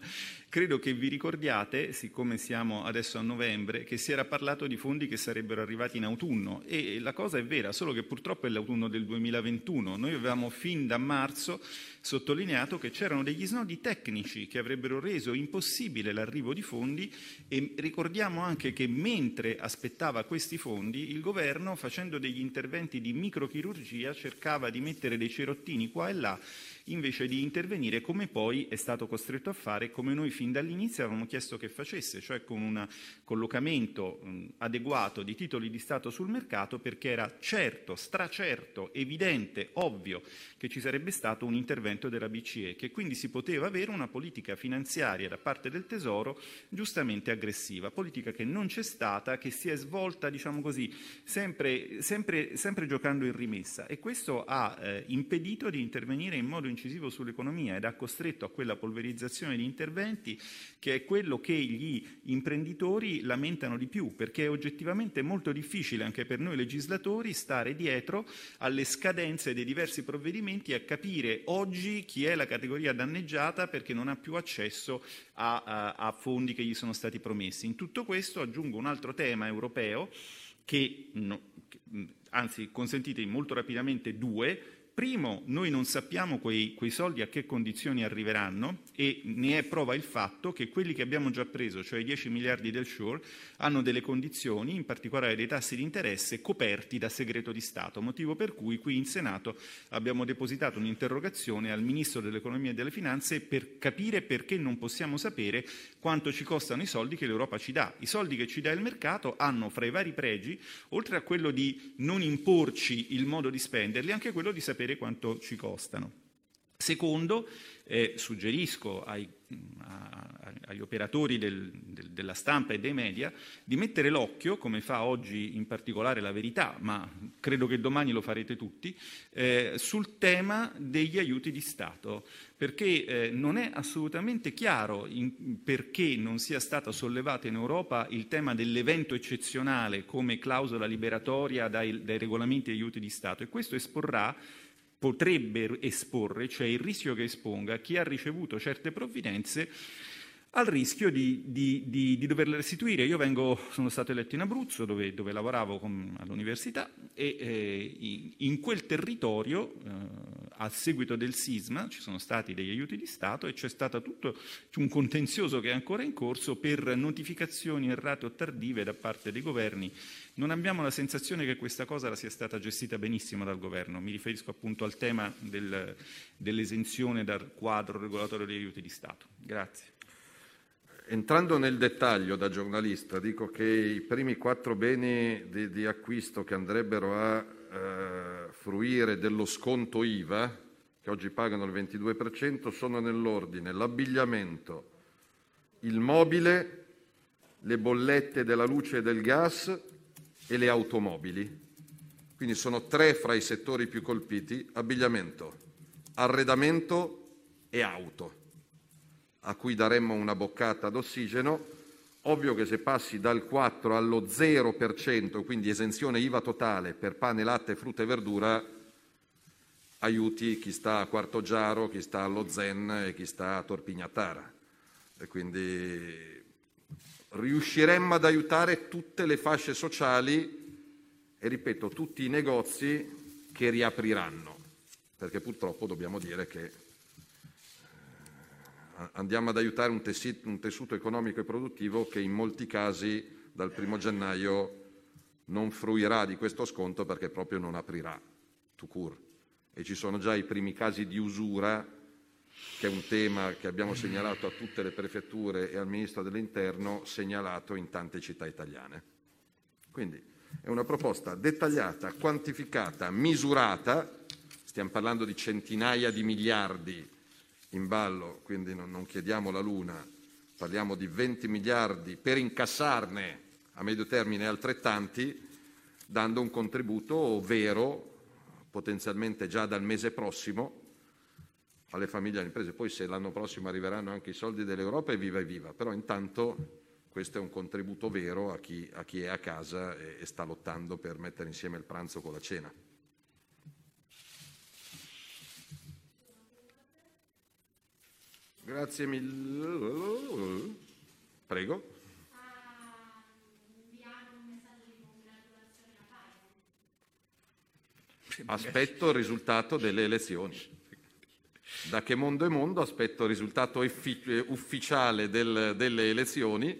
credo che vi ricordiate, siccome siamo adesso a novembre, che si era parlato di fondi che sarebbero arrivati in autunno e la cosa è vera, solo che purtroppo è l'autunno del 2021. Noi avevamo fin da marzo sottolineato che c'erano degli snodi tecnici che avrebbero reso impossibile l'arrivo di fondi e ricordiamo anche che mentre aspettava questi fondi il governo facendo degli interventi di microchirurgia cercava di mettere dei cerottini qua e là invece di intervenire come poi è stato costretto a fare, come noi fin dall'inizio avevamo chiesto che facesse, cioè con un collocamento mh, adeguato di titoli di Stato sul mercato perché era certo, stracerto, evidente, ovvio che ci sarebbe stato un intervento della BCE, che quindi si poteva avere una politica finanziaria da parte del Tesoro giustamente aggressiva, politica che non c'è stata, che si è svolta, diciamo così, sempre, sempre, sempre giocando in rimessa. E questo ha eh, impedito di intervenire in modo incisivo sull'economia ed ha costretto a quella polverizzazione di interventi che è quello che gli imprenditori lamentano di più, perché è oggettivamente molto difficile anche per noi legislatori stare dietro alle scadenze dei diversi provvedimenti e a capire oggi chi è la categoria danneggiata perché non ha più accesso a, a, a fondi che gli sono stati promessi. In tutto questo aggiungo un altro tema europeo che, no, che anzi consentitemi molto rapidamente due. Primo, noi non sappiamo quei, quei, soldi a che condizioni arriveranno e ne è prova il fatto che quelli che abbiamo già preso, cioè i 10 miliardi del Shore, hanno delle condizioni, in particolare dei tassi di interesse, coperti da segreto di Stato, motivo per cui qui in Senato abbiamo depositato un'interrogazione al Ministro dell'Economia e delle Finanze per capire perché non possiamo sapere quanto ci costano i soldi che l'Europa ci dà. I soldi che ci dà il mercato hanno fra i vari pregi, oltre a quello di non imporci il modo di spenderli, anche quello di sapere quanto ci costano. Secondo, eh, suggerisco ai, a, agli operatori del, del, della stampa e dei media di mettere l'occhio, come fa oggi in particolare la verità, ma credo che domani lo farete tutti, eh, sul tema degli aiuti di Stato, perché eh, non è assolutamente chiaro in, perché non sia stato sollevato in Europa il tema dell'evento eccezionale come clausola liberatoria dai, dai regolamenti degli aiuti di Stato e questo esporrà potrebbe esporre, cioè il rischio che esponga chi ha ricevuto certe provvidenze al rischio di, di, di, di doverle restituire. Io vengo, sono stato eletto in Abruzzo, dove, dove lavoravo con, all'università, e eh, in quel territorio, eh, a seguito del sisma, ci sono stati degli aiuti di Stato e c'è stato tutto un contenzioso che è ancora in corso per notificazioni errate o tardive da parte dei governi non abbiamo la sensazione che questa cosa sia stata gestita benissimo dal governo. Mi riferisco appunto al tema del, dell'esenzione dal quadro regolatorio degli aiuti di Stato. Grazie. Entrando nel dettaglio da giornalista, dico che i primi quattro beni di, di acquisto che andrebbero a eh, fruire dello sconto IVA, che oggi pagano il 22%, sono nell'ordine l'abbigliamento, il mobile, le bollette della luce e del gas e le automobili. Quindi sono tre fra i settori più colpiti, abbigliamento, arredamento e auto, a cui daremmo una boccata d'ossigeno. Ovvio che se passi dal 4 allo 0%, quindi esenzione IVA totale per pane, latte, frutta e verdura, aiuti chi sta a Quarto Giaro, chi sta allo Zen e chi sta a Torpignattara. E quindi riusciremmo ad aiutare tutte le fasce sociali e, ripeto, tutti i negozi che riapriranno, perché purtroppo dobbiamo dire che andiamo ad aiutare un, tessuto, un tessuto economico e produttivo che in molti casi dal primo gennaio non fruirà di questo sconto perché proprio non aprirà, to cure. E ci sono già i primi casi di usura che è un tema che abbiamo segnalato a tutte le prefetture e al Ministro dell'Interno, segnalato in tante città italiane. Quindi è una proposta dettagliata, quantificata, misurata, stiamo parlando di centinaia di miliardi in ballo, quindi non, chiediamo la luna, parliamo di 20 miliardi per incassarne a medio termine altrettanti, dando un contributo vero, potenzialmente già dal mese prossimo, alle famiglie e alle imprese. Poi se l'anno prossimo arriveranno anche i soldi dell'Europa è viva e viva, però intanto questo è un contributo vero a chi, a chi è a casa e, e sta lottando per mettere insieme il pranzo con la cena. Grazie mille. Prego. Aspetto il risultato delle elezioni. Da che mondo è mondo aspetto il risultato effi- ufficiale del, delle elezioni,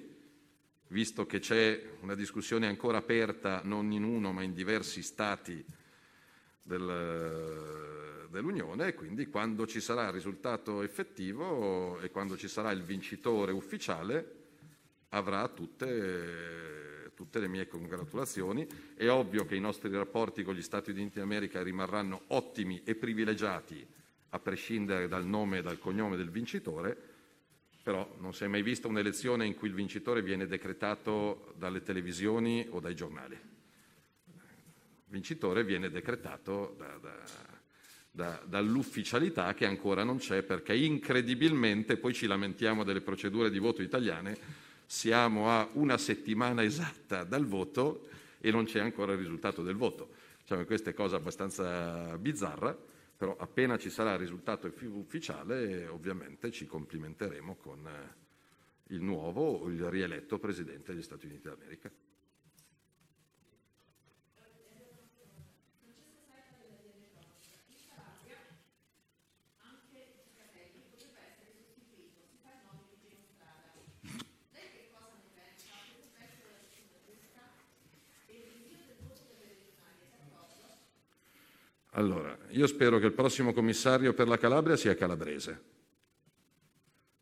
visto che c'è una discussione ancora aperta non in uno ma in diversi stati del- dell'Unione e quindi quando ci sarà il risultato effettivo e quando ci sarà il vincitore ufficiale avrà tutte, tutte le mie congratulazioni. È ovvio che i nostri rapporti con gli Stati Uniti d'America rimarranno ottimi e privilegiati a prescindere dal nome e dal cognome del vincitore, però non si è mai vista un'elezione in cui il vincitore viene decretato dalle televisioni o dai giornali. Vincitore viene decretato da- da- da- dall'ufficialità che ancora non c'è perché incredibilmente, poi ci lamentiamo delle procedure di voto italiane, siamo a una settimana esatta dal voto e non c'è ancora il risultato del voto. Diciamo questa è cosa abbastanza bizzarra, però appena ci sarà il risultato ufficiale ovviamente ci complimenteremo con eh, il nuovo o il rieletto Presidente degli Stati Uniti d'America. Allora, io spero che il prossimo commissario per la Calabria sia calabrese.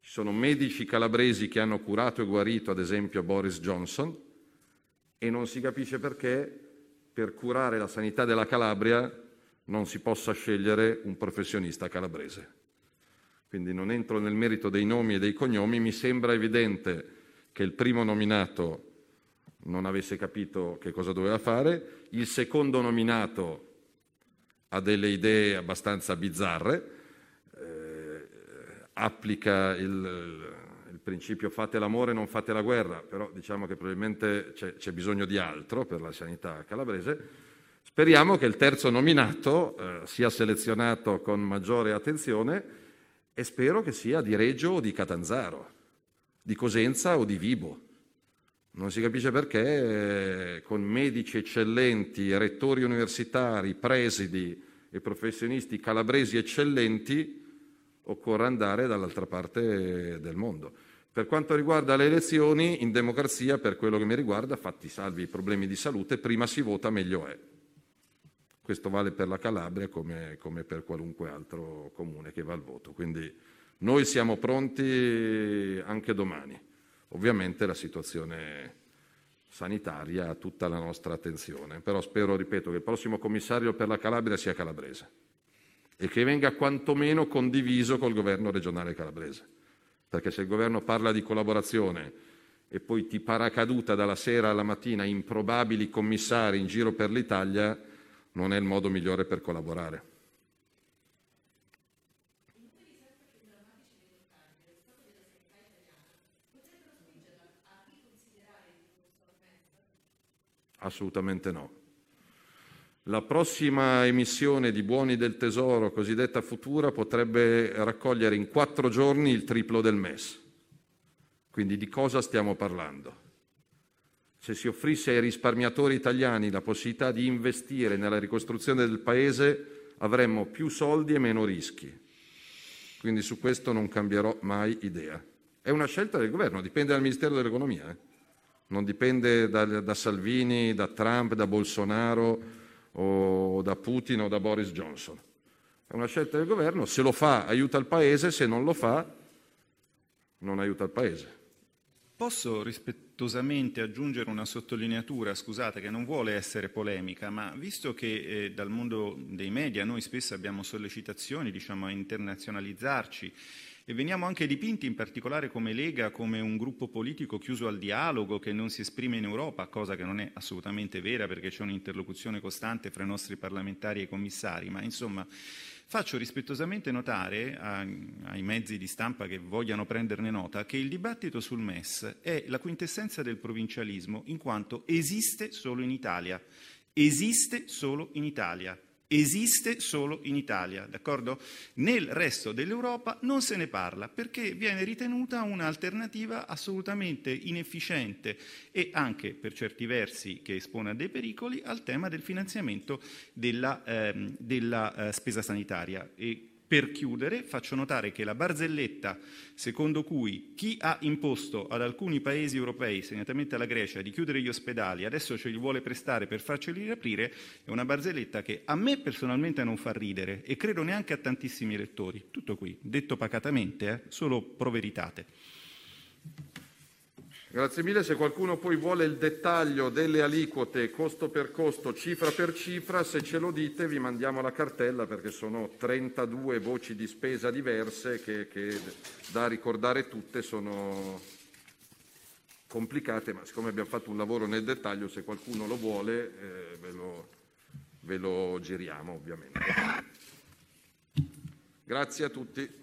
Ci sono medici calabresi che hanno curato e guarito, ad esempio, Boris Johnson, e non si capisce perché per curare la sanità della Calabria non si possa scegliere un professionista calabrese. Quindi non entro nel merito dei nomi e dei cognomi, mi sembra evidente che il primo nominato non avesse capito che cosa doveva fare, il secondo nominato ha delle idee abbastanza bizzarre, eh, applica il, il principio fate l'amore, non fate la guerra, però diciamo che probabilmente c'è, c'è bisogno di altro per la sanità calabrese. Speriamo che il terzo nominato eh, sia selezionato con maggiore attenzione e spero che sia di Reggio o di Catanzaro, di Cosenza o di Vibo. Non si capisce perché eh, con medici eccellenti, rettori universitari, presidi e professionisti calabresi eccellenti occorre andare dall'altra parte del mondo. Per quanto riguarda le elezioni, in democrazia, per quello che mi riguarda, fatti salvi i problemi di salute, prima si vota meglio è. Questo vale per la Calabria come, come per qualunque altro comune che va al voto. Quindi noi siamo pronti anche domani. Ovviamente la situazione sanitaria tutta la nostra attenzione, però spero, ripeto, che il prossimo commissario per la Calabria sia calabrese e che venga quantomeno condiviso col governo regionale calabrese. Perché se il governo parla di collaborazione e poi ti paracaduta dalla sera alla mattina improbabili commissari in giro per l'Italia, non è il modo migliore per collaborare. Assolutamente no. La prossima emissione di buoni del tesoro, cosiddetta futura, potrebbe raccogliere in quattro giorni il triplo del MES. Quindi di cosa stiamo parlando? Se si offrisse ai risparmiatori italiani la possibilità di investire nella ricostruzione del Paese, avremmo più soldi e meno rischi. Quindi su questo non cambierò mai idea. È una scelta del governo, dipende dal Ministero dell'Economia. eh. Non dipende da, da Salvini, da Trump, da Bolsonaro o da Putin o da Boris Johnson. È una scelta del governo, se lo fa aiuta il Paese, se non lo fa non aiuta il Paese. Posso rispettosamente aggiungere una sottolineatura, scusate, che non vuole essere polemica, ma visto che eh, dal mondo dei media noi spesso abbiamo sollecitazioni diciamo, a internazionalizzarci e veniamo anche dipinti in particolare come Lega come un gruppo politico chiuso al dialogo che non si esprime in Europa, cosa che non è assolutamente vera perché c'è un'interlocuzione costante fra i nostri parlamentari e i commissari, ma insomma Faccio rispettosamente notare a- ai mezzi di stampa che vogliano prenderne nota che il dibattito sul MES è la quintessenza del provincialismo in quanto esiste solo in Italia. Esiste solo in Italia. Esiste solo in Italia, d'accordo? Nel resto dell'Europa non se ne parla perché viene ritenuta un'alternativa assolutamente inefficiente e anche per certi versi che espone a dei pericoli al tema del finanziamento della, ehm, della, eh, spesa sanitaria. E Per chiudere, faccio notare che la barzelletta secondo cui chi ha imposto ad alcuni paesi europei, segnatamente alla Grecia, di chiudere gli ospedali, adesso ce li vuole prestare per farceli riaprire, è una barzelletta che a me personalmente non fa ridere e credo neanche a tantissimi elettori. Tutto qui, detto pacatamente, eh, solo proveritate. Grazie mille. Se qualcuno poi vuole il dettaglio delle aliquote costo per costo, cifra per cifra, se ce lo dite vi mandiamo la cartella perché sono 32 voci di spesa diverse che, che da ricordare tutte sono complicate, ma siccome abbiamo fatto un lavoro nel dettaglio, se qualcuno lo vuole eh, ve, lo, ve lo giriamo ovviamente. Grazie a tutti.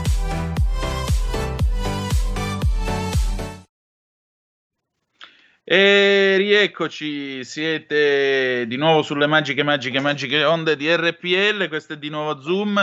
E rieccoci, siete di nuovo sulle magiche, magiche, magiche onde di RPL, questo è di nuovo Zoom.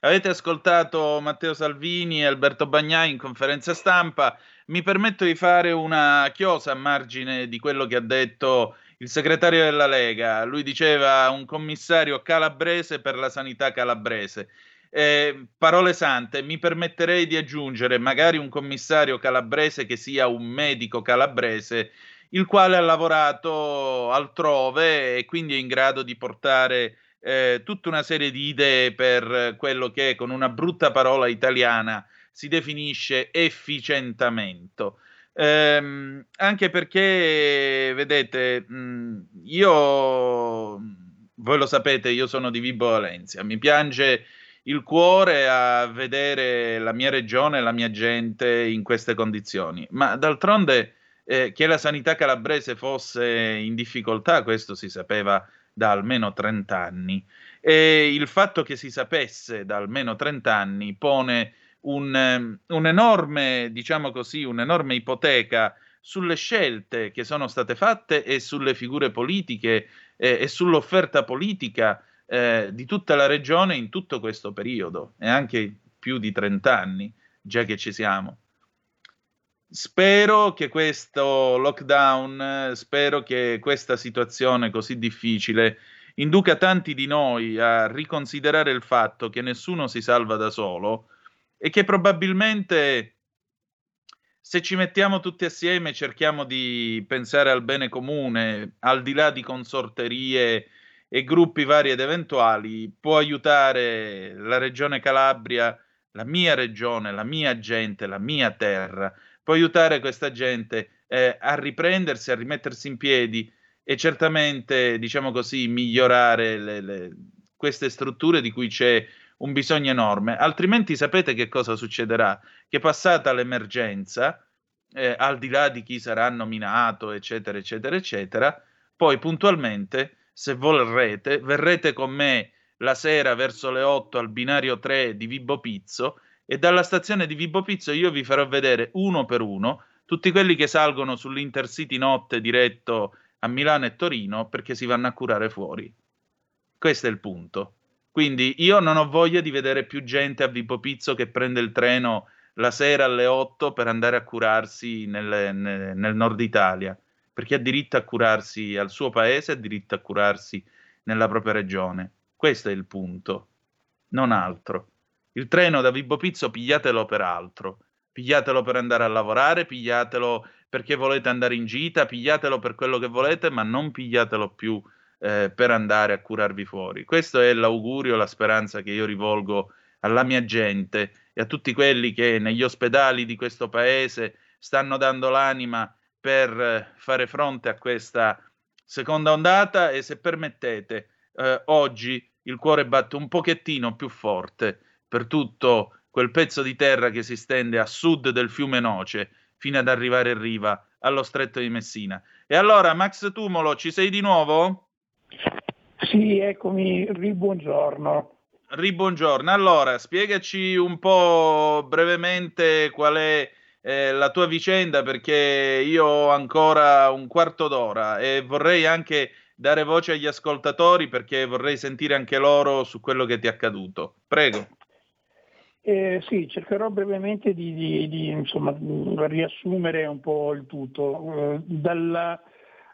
Avete ascoltato Matteo Salvini e Alberto Bagnai in conferenza stampa. Mi permetto di fare una chiosa a margine di quello che ha detto il segretario della Lega. Lui diceva un commissario calabrese per la sanità calabrese. Eh, parole sante, mi permetterei di aggiungere magari un commissario calabrese che sia un medico calabrese il quale ha lavorato altrove e quindi è in grado di portare eh, tutta una serie di idee per quello che con una brutta parola italiana si definisce efficientamento. Ehm, anche perché, vedete, mh, io, voi lo sapete, io sono di Vibo Valencia, mi piange il cuore a vedere la mia regione la mia gente in queste condizioni, ma d'altronde eh, che la sanità calabrese fosse in difficoltà, questo si sapeva da almeno 30 anni. E il fatto che si sapesse da almeno 30 anni pone un, um, un'enorme, diciamo così, un'enorme ipoteca sulle scelte che sono state fatte e sulle figure politiche eh, e sull'offerta politica eh, di tutta la regione in tutto questo periodo e anche più di 30 anni, già che ci siamo. Spero che questo lockdown, spero che questa situazione così difficile induca tanti di noi a riconsiderare il fatto che nessuno si salva da solo e che probabilmente se ci mettiamo tutti assieme e cerchiamo di pensare al bene comune, al di là di consorterie e gruppi vari ed eventuali, può aiutare la regione Calabria, la mia regione, la mia gente, la mia terra può aiutare questa gente eh, a riprendersi, a rimettersi in piedi e certamente, diciamo così, migliorare le, le, queste strutture di cui c'è un bisogno enorme. Altrimenti sapete che cosa succederà? Che passata l'emergenza, eh, al di là di chi sarà nominato, eccetera, eccetera, eccetera, poi puntualmente, se vorrete, verrete con me la sera verso le 8 al binario 3 di Vibo Pizzo e dalla stazione di Vibo Pizzo io vi farò vedere uno per uno tutti quelli che salgono sull'Intercity notte diretto a Milano e Torino perché si vanno a curare fuori. Questo è il punto. Quindi io non ho voglia di vedere più gente a Vibo Pizzo che prende il treno la sera alle 8 per andare a curarsi nel, nel, nel nord Italia, perché ha diritto a curarsi al suo paese, ha diritto a curarsi nella propria regione. Questo è il punto, non altro. Il treno da Vibo Pizzo pigliatelo per altro, pigliatelo per andare a lavorare, pigliatelo perché volete andare in gita, pigliatelo per quello che volete, ma non pigliatelo più eh, per andare a curarvi fuori. Questo è l'augurio, la speranza che io rivolgo alla mia gente e a tutti quelli che negli ospedali di questo paese stanno dando l'anima per eh, fare fronte a questa seconda ondata e se permettete, eh, oggi il cuore batte un pochettino più forte per tutto quel pezzo di terra che si stende a sud del fiume Noce fino ad arrivare in riva allo stretto di Messina. E allora, Max Tumolo, ci sei di nuovo? Sì, eccomi, ribuongiorno. Ribuongiorno. Allora, spiegaci un po' brevemente qual è eh, la tua vicenda, perché io ho ancora un quarto d'ora e vorrei anche dare voce agli ascoltatori perché vorrei sentire anche loro su quello che ti è accaduto. Prego. Eh, sì, cercherò brevemente di, di- di, insomma, riassumere un po' il tutto. Eh, dalla,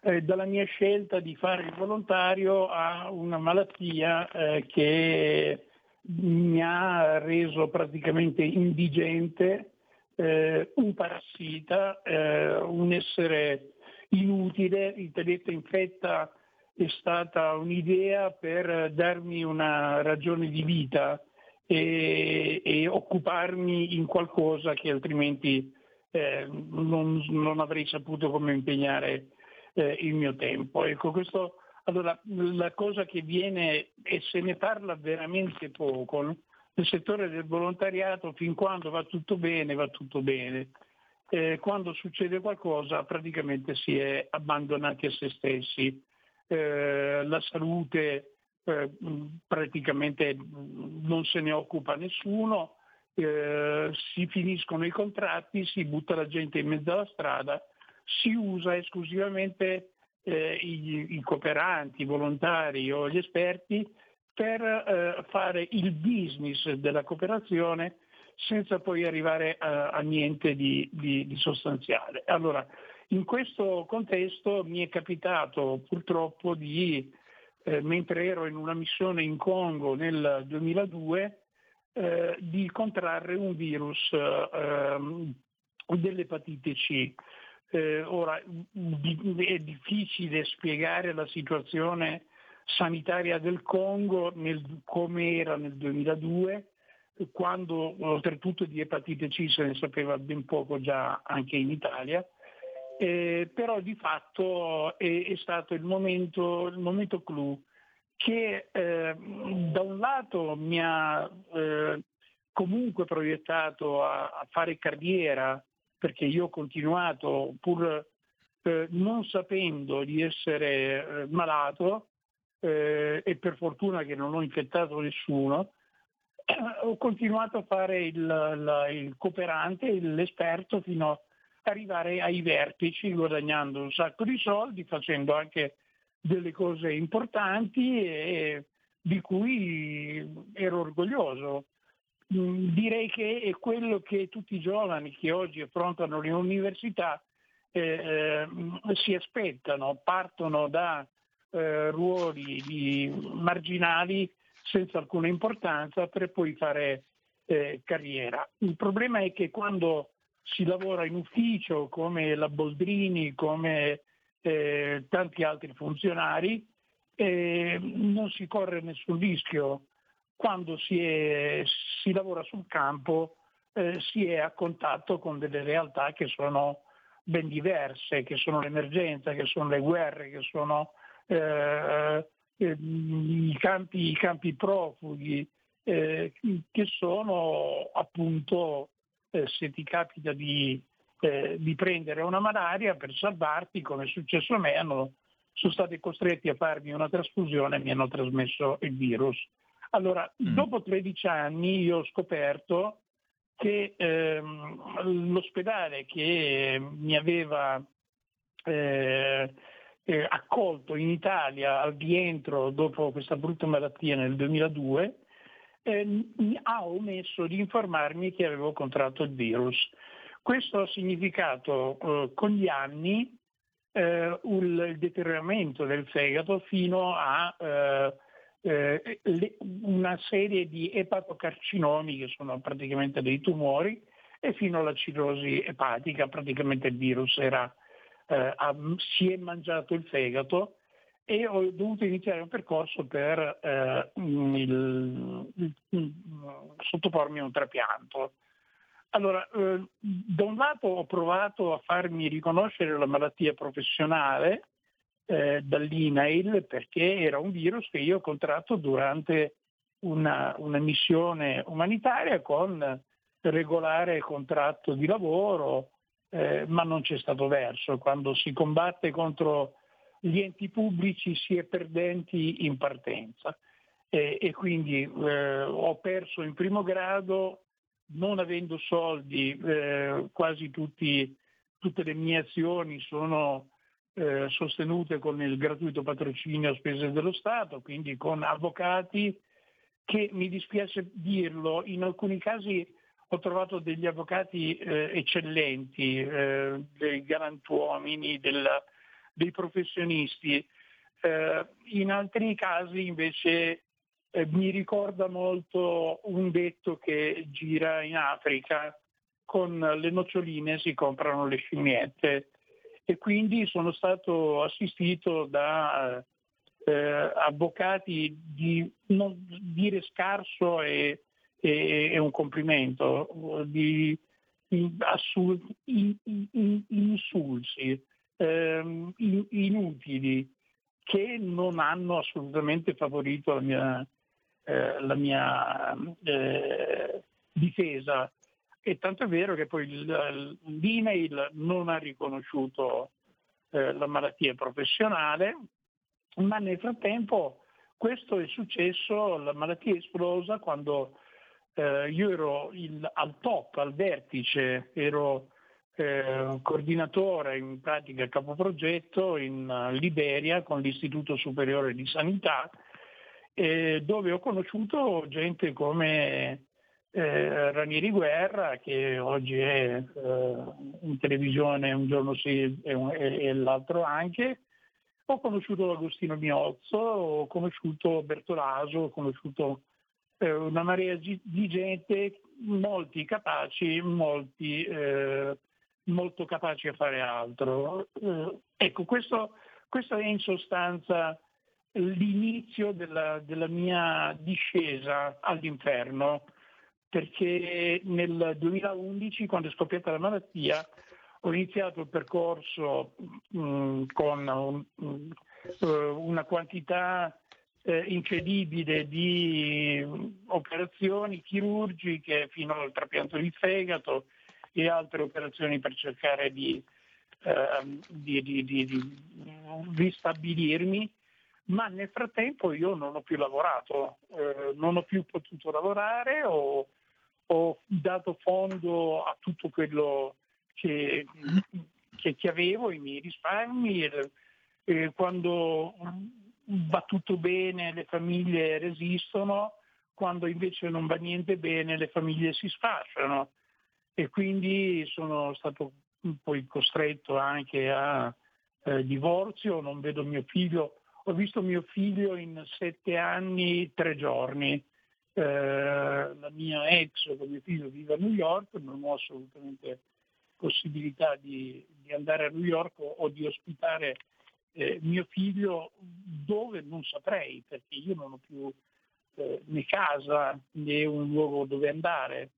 eh, dalla mia scelta di fare il volontario a una malattia eh, che mi ha reso praticamente indigente, eh, un parassita, un essere inutile, il tedetto infetta è stata un'idea per darmi una ragione di vita e, e occuparmi in qualcosa che altrimenti eh, non, non avrei saputo come impegnare eh, il mio tempo. Ecco, questo, allora, la cosa che viene, e se ne parla veramente poco, no? nel settore del volontariato, fin quando va tutto bene, va tutto bene. Eh, quando succede qualcosa praticamente si è abbandonati a se stessi. Eh, la salute eh, mh, praticamente mh, non se ne occupa nessuno, eh, si finiscono i contratti, si butta la gente in mezzo alla strada, si usa esclusivamente eh, i, i cooperanti, i volontari o gli esperti per eh, fare il business della cooperazione senza poi arrivare a, a niente di, di- di sostanziale. Allora, in questo contesto mi è capitato purtroppo di, eh, mentre ero in una missione in Congo nel 2002, eh, di contrarre un virus eh, ehm, dell'epatite C. Eh, ora è difficile spiegare la situazione sanitaria del Congo nel- come era nel 2002, quando oltretutto di epatite C se ne sapeva ben poco già anche in Italia, eh, però di fatto è, è stato il momento, il momento clou che eh, da un lato mi ha eh, comunque proiettato a, a fare carriera, perché io ho continuato pur eh, non sapendo di essere eh, malato eh, e per fortuna che non ho infettato nessuno, ho continuato a fare il, la- il cooperante, l'esperto fino ad arrivare ai vertici guadagnando un sacco di soldi, facendo anche delle cose importanti e di cui ero orgoglioso. Mm, Direi che è quello che tutti i giovani che oggi affrontano le università eh, eh, si aspettano, partono da eh, ruoli marginali senza alcuna importanza per poi fare eh, carriera. Il problema è che quando si lavora in ufficio come la Boldrini, come eh, tanti altri funzionari, eh, non si corre nessun rischio. Quando si, è- si lavora sul campo eh, si è a contatto con delle realtà che sono ben diverse, che sono l'emergenza, che sono le guerre, che sono eh, eh, i, campi, i campi profughi, eh, che sono appunto, eh, se ti capita di, eh, di prendere una malaria per salvarti, come è successo a me, hanno- sono stati costretti a farmi una trasfusione e mi hanno trasmesso il virus. Allora, dopo 13 anni io ho scoperto che ehm, l'ospedale che mi aveva eh, eh, accolto in Italia al rientro dopo questa brutta malattia nel 2002 eh, ha omesso di informarmi che avevo contratto il virus. Questo ha significato eh, con gli anni eh, il deterioramento del fegato fino a eh, eh, le- una serie di epatocarcinomi che sono praticamente dei tumori e fino alla cirrosi epatica, praticamente il virus era, eh, ha- si è mangiato il fegato e ho dovuto iniziare un percorso per eh, il- il- sottopormi a un trapianto. Allora, eh, da un lato ho provato a farmi riconoscere la malattia professionale eh, dall'INAIL perché era un virus che io ho contratto durante una, una missione umanitaria con regolare contratto di lavoro, eh, ma non c'è stato verso. Quando si combatte contro gli enti pubblici si è perdenti in partenza. E, e quindi eh, ho perso in primo grado, non avendo soldi, eh, quasi tutti- tutte le mie azioni sono eh, sostenute con il gratuito patrocinio a spese dello Stato, quindi con avvocati che mi dispiace dirlo, in alcuni casi ho trovato degli avvocati eh, eccellenti, eh, dei galantuomini, del- dei professionisti. Eh, in altri casi invece eh, mi ricorda molto un detto che gira in Africa, con le noccioline si comprano le scimmiette e quindi sono stato assistito da eh, avvocati di non dire scarso e, e- è un complimento, di, di assu- in- in- insulsi, ehm, in- inutili, che non hanno assolutamente favorito la mia, eh, la mia eh, difesa. E tanto è vero che poi il- l'email non ha riconosciuto eh, la malattia professionale, ma nel frattempo questo è successo, la malattia è esplosa quando eh, io ero il- al top, al vertice, ero eh, coordinatore, in pratica capoprogetto in eh, Liberia con l'Istituto Superiore di Sanità, eh, dove ho conosciuto gente come eh, Ranieri Guerra, che oggi è eh, in televisione un giorno sì e, un- e- e l'altro anche, ho conosciuto Agostino Miozzo, ho conosciuto Bertolaso, ho conosciuto eh, una marea di gente, molti capaci, molti eh, molto capaci a fare altro. Eh, ecco, questo, questo è in sostanza l'inizio della, della mia discesa all'inferno, perché nel 2011, quando è scoppiata la malattia, ho iniziato il percorso mh, con un- mh, eh, una quantità eh, incredibile di operazioni chirurgiche fino al trapianto di fegato e altre operazioni per cercare di, di- di- di- di ristabilirmi, ma nel frattempo io non ho più lavorato, eh, non ho più potuto lavorare, ho, ho dato fondo a tutto quello che, che- che avevo, i miei risparmi, e- e quando va tutto bene le famiglie resistono, quando invece non va niente bene le famiglie si sfasciano e quindi sono stato poi costretto anche a eh, divorzio, non vedo mio figlio, ho visto mio figlio in sette anni, tre giorni. Eh, la mia ex con mio figlio vive a New York, non ho assolutamente possibilità di, di andare a New York o, o di ospitare eh, mio figlio dove non saprei, perché io non ho più eh, né casa né un luogo dove andare.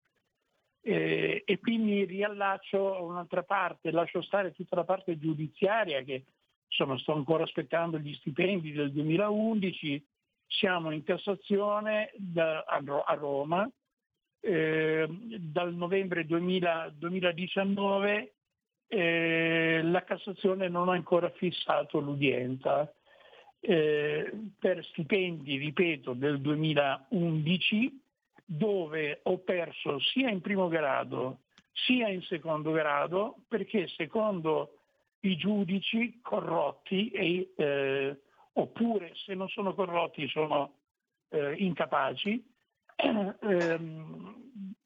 Eh, e qui mi riallaccio a un'altra parte, lascio stare tutta la parte giudiziaria che insomma sto ancora aspettando gli stipendi del 2011, siamo in Cassazione da- a, a Roma, eh, dal novembre 2000 2019 eh, la Cassazione non ha ancora fissato l'udienza. Eh, per stipendi, ripeto, del 2011 dove ho perso sia in primo grado sia in secondo grado perché secondo i giudici corrotti e, eh, oppure se non sono corrotti sono eh, incapaci ehm,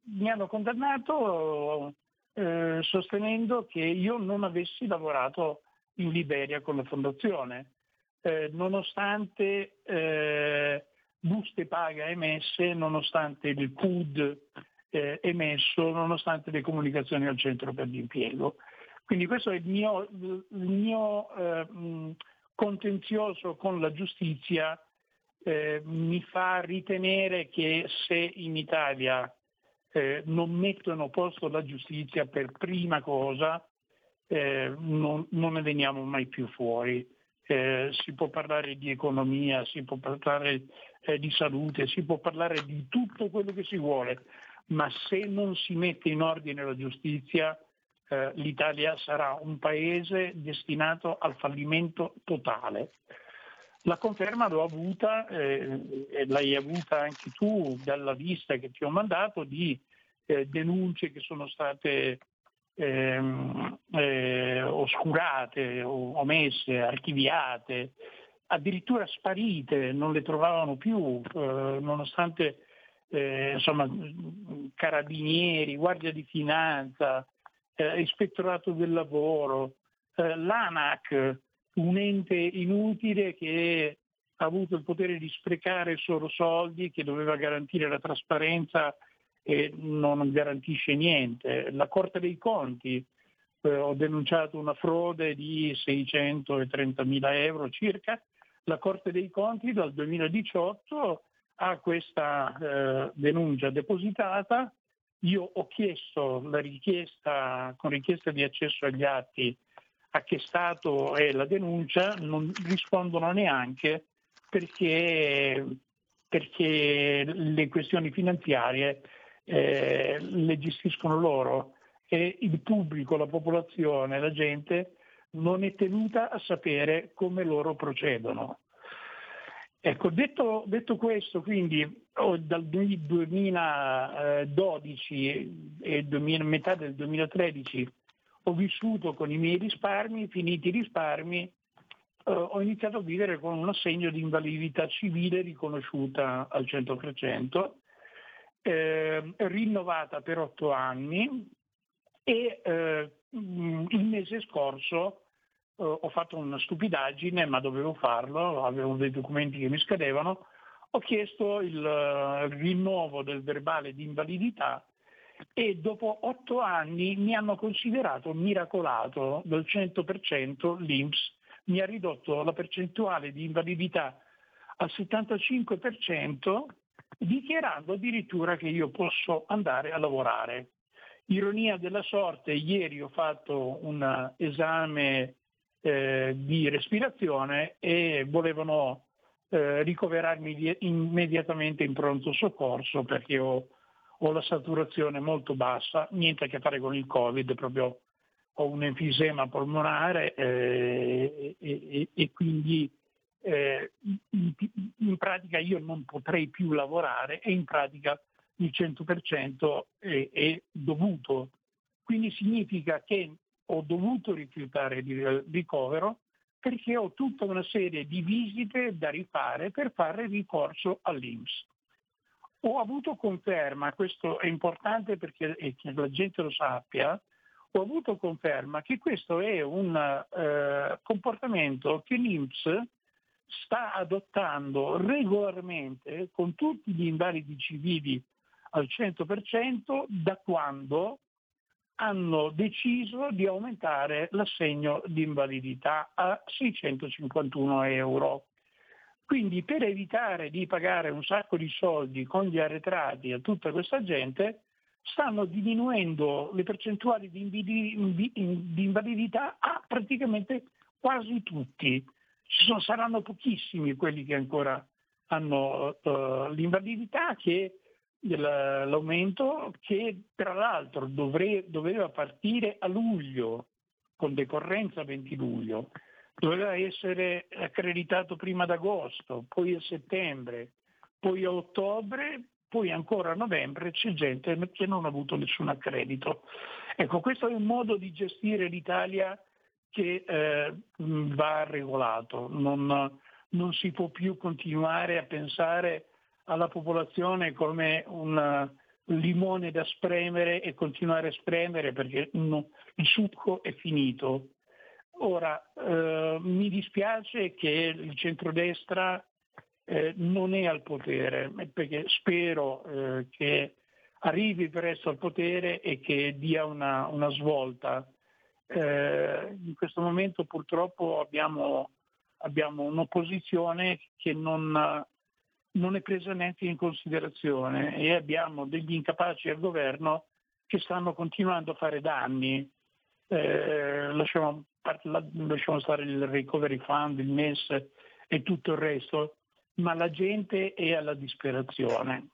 mi hanno condannato eh, sostenendo che io non avessi lavorato in Liberia con la fondazione. Eh, nonostante eh, buste paga emesse, nonostante il CUD eh, emesso, nonostante le comunicazioni al centro per l'impiego. Quindi questo è il mio, il mio eh, contenzioso con la giustizia eh, mi fa ritenere che se in Italia eh, non mettono posto la giustizia per prima cosa, eh, non, non ne veniamo mai più fuori. Eh, si può parlare di economia, si può parlare eh, di salute, si può parlare di tutto quello che si vuole, ma se non si mette in ordine la giustizia, eh, l'Italia sarà un paese destinato al fallimento totale. La conferma l'ho avuta, eh, e l'hai avuta anche tu dalla lista che ti ho mandato di eh, denunce che sono state ehm, eh, oscurate, omesse, archiviate, addirittura sparite, non le trovavano più, eh, nonostante eh, insomma, carabinieri, guardia di finanza, eh, ispettorato del lavoro, eh, l'ANAC, un ente inutile che ha avuto il potere di sprecare solo soldi, che doveva garantire la trasparenza e non garantisce niente. La Corte dei Conti, eh, ho denunciato una frode di 630 mila euro circa, la Corte dei Conti dal 2018 ha questa eh, denuncia depositata, io ho chiesto la richiesta, con richiesta di accesso agli atti a che stato è la denuncia, non rispondono neanche perché, perché le questioni finanziarie eh, le gestiscono loro e il pubblico, la popolazione, la gente non è tenuta a sapere come loro procedono. Ecco, detto, detto questo, quindi oh, dal 2012 e 2000 metà del 2013 ho vissuto con i miei risparmi, finiti i risparmi, eh, ho iniziato a vivere con un assegno di invalidità civile riconosciuta al 100%, eh, rinnovata per otto anni e eh, il mese scorso eh, ho fatto una stupidaggine, ma dovevo farlo, avevo dei documenti che mi scadevano, ho chiesto il eh, rinnovo del verbale di invalidità e dopo otto anni mi hanno considerato miracolato del 100%, l'INPS mi ha ridotto la percentuale di invalidità al 75%, dichiarando addirittura che io posso andare a lavorare. Ironia della sorte, ieri ho fatto un esame eh, di respirazione e volevano eh, ricoverarmi di- immediatamente in pronto soccorso perché ho, ho la saturazione molto bassa, niente a che fare con il Covid, proprio ho un enfisema polmonare eh, e, e- e quindi eh, in, pratica io non potrei più lavorare e in pratica il 100% è, è dovuto. Quindi significa che ho dovuto rifiutare il ricovero perché ho tutta una serie di visite da rifare per fare ricorso all'INPS. Ho avuto conferma, questo è importante perché e che la gente lo sappia, ho avuto conferma che questo è un eh, comportamento che l'INPS sta adottando regolarmente con tutti gli invalidi civili al 100% da quando hanno deciso di aumentare l'assegno di invalidità a 651 euro. Quindi per evitare di pagare un sacco di soldi con gli arretrati a tutta questa gente, stanno diminuendo le percentuali di invalidità a praticamente quasi tutti. Ci sono- saranno pochissimi quelli che ancora hanno eh, l'invalidità che l'aumento che tra l'altro dovre- doveva partire a luglio con decorrenza 20 luglio, doveva essere accreditato prima d'agosto, poi a settembre, poi a ottobre, poi ancora a novembre c'è gente che non ha avuto nessun accredito. Ecco, questo è un modo di gestire l'Italia che eh, va regolato, non, non si può più continuare a pensare alla popolazione come un limone da spremere e continuare a spremere perché no- il succo è finito. Ora, eh, mi dispiace che il centrodestra eh, non è al potere, perché spero eh, che arrivi presto al potere e che dia una, una svolta. Eh, in questo momento purtroppo abbiamo abbiamo un'opposizione che non, non è presa neanche in considerazione e abbiamo degli incapaci al governo che stanno continuando a fare danni. Eh, lasciamo, lasciamo stare il recovery fund, il MES e tutto il resto, ma la gente è alla disperazione.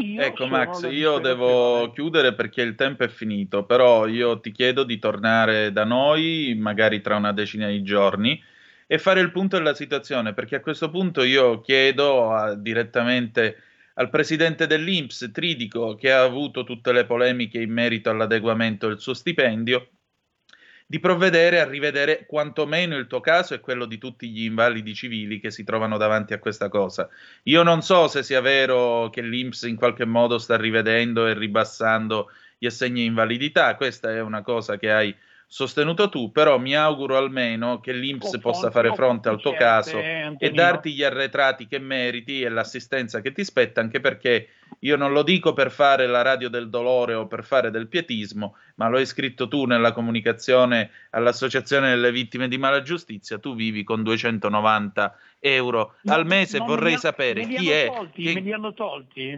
Io Ecco Max, io devo chiudere perché il tempo è finito, però io ti chiedo di tornare da noi, magari tra una decina di giorni, e fare il punto della situazione, perché a questo punto io chiedo a- direttamente al presidente dell'Inps, Tridico, che ha avuto tutte le polemiche in merito all'adeguamento del suo stipendio, di provvedere a rivedere quantomeno il tuo caso e quello di tutti gli invalidi civili che si trovano davanti a questa cosa. Io non so se sia vero che l'Inps in qualche modo sta rivedendo e ribassando gli assegni di invalidità, questa è una cosa che hai sostenuto tu, però mi auguro almeno che l'Inps Ho possa fare ho fronte al tuo caso e Antonino. darti gli arretrati che meriti e l'assistenza che ti spetta, anche perché io non lo dico per fare la radio del dolore o per fare del pietismo, ma lo hai scritto tu nella comunicazione all'Associazione delle Vittime di Mala Giustizia, tu vivi con 290 euro No, al mese, no, vorrei ha- sapere chi è... Tolti, che- Me li hanno tolti.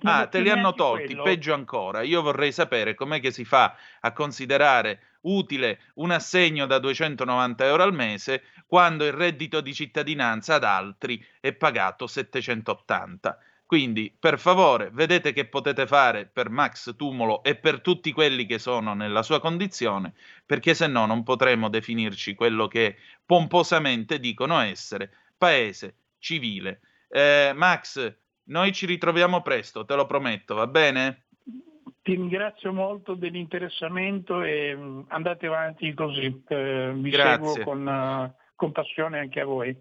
Non Ah, te li hanno tolti, quello. peggio ancora. Io vorrei sapere com'è che si fa a considerare utile un assegno da 290 euro al mese quando il reddito di cittadinanza ad altri è pagato 780. Quindi, per favore, vedete che potete fare per Max Tumolo e per tutti quelli che sono nella sua condizione, perché se no non potremo definirci quello che pomposamente dicono essere paese civile. Eh, Max, noi ci ritroviamo presto, te lo prometto, va bene? Ti ringrazio molto dell'interessamento e mm, andate avanti così. Eh, vi Grazie. seguo con, eh, con passione anche a voi.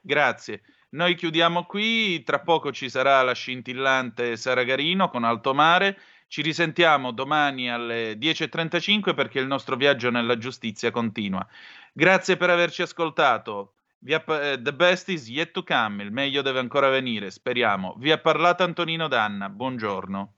Grazie. Noi chiudiamo qui, tra poco ci sarà la scintillante Sara Garino con Alto Mare. Ci risentiamo domani alle 10.35 perché il nostro viaggio nella giustizia continua. Grazie per averci ascoltato. Eh, the best is yet to come, il meglio deve ancora venire, speriamo. Vi ha parlato Antonino Danna, buongiorno.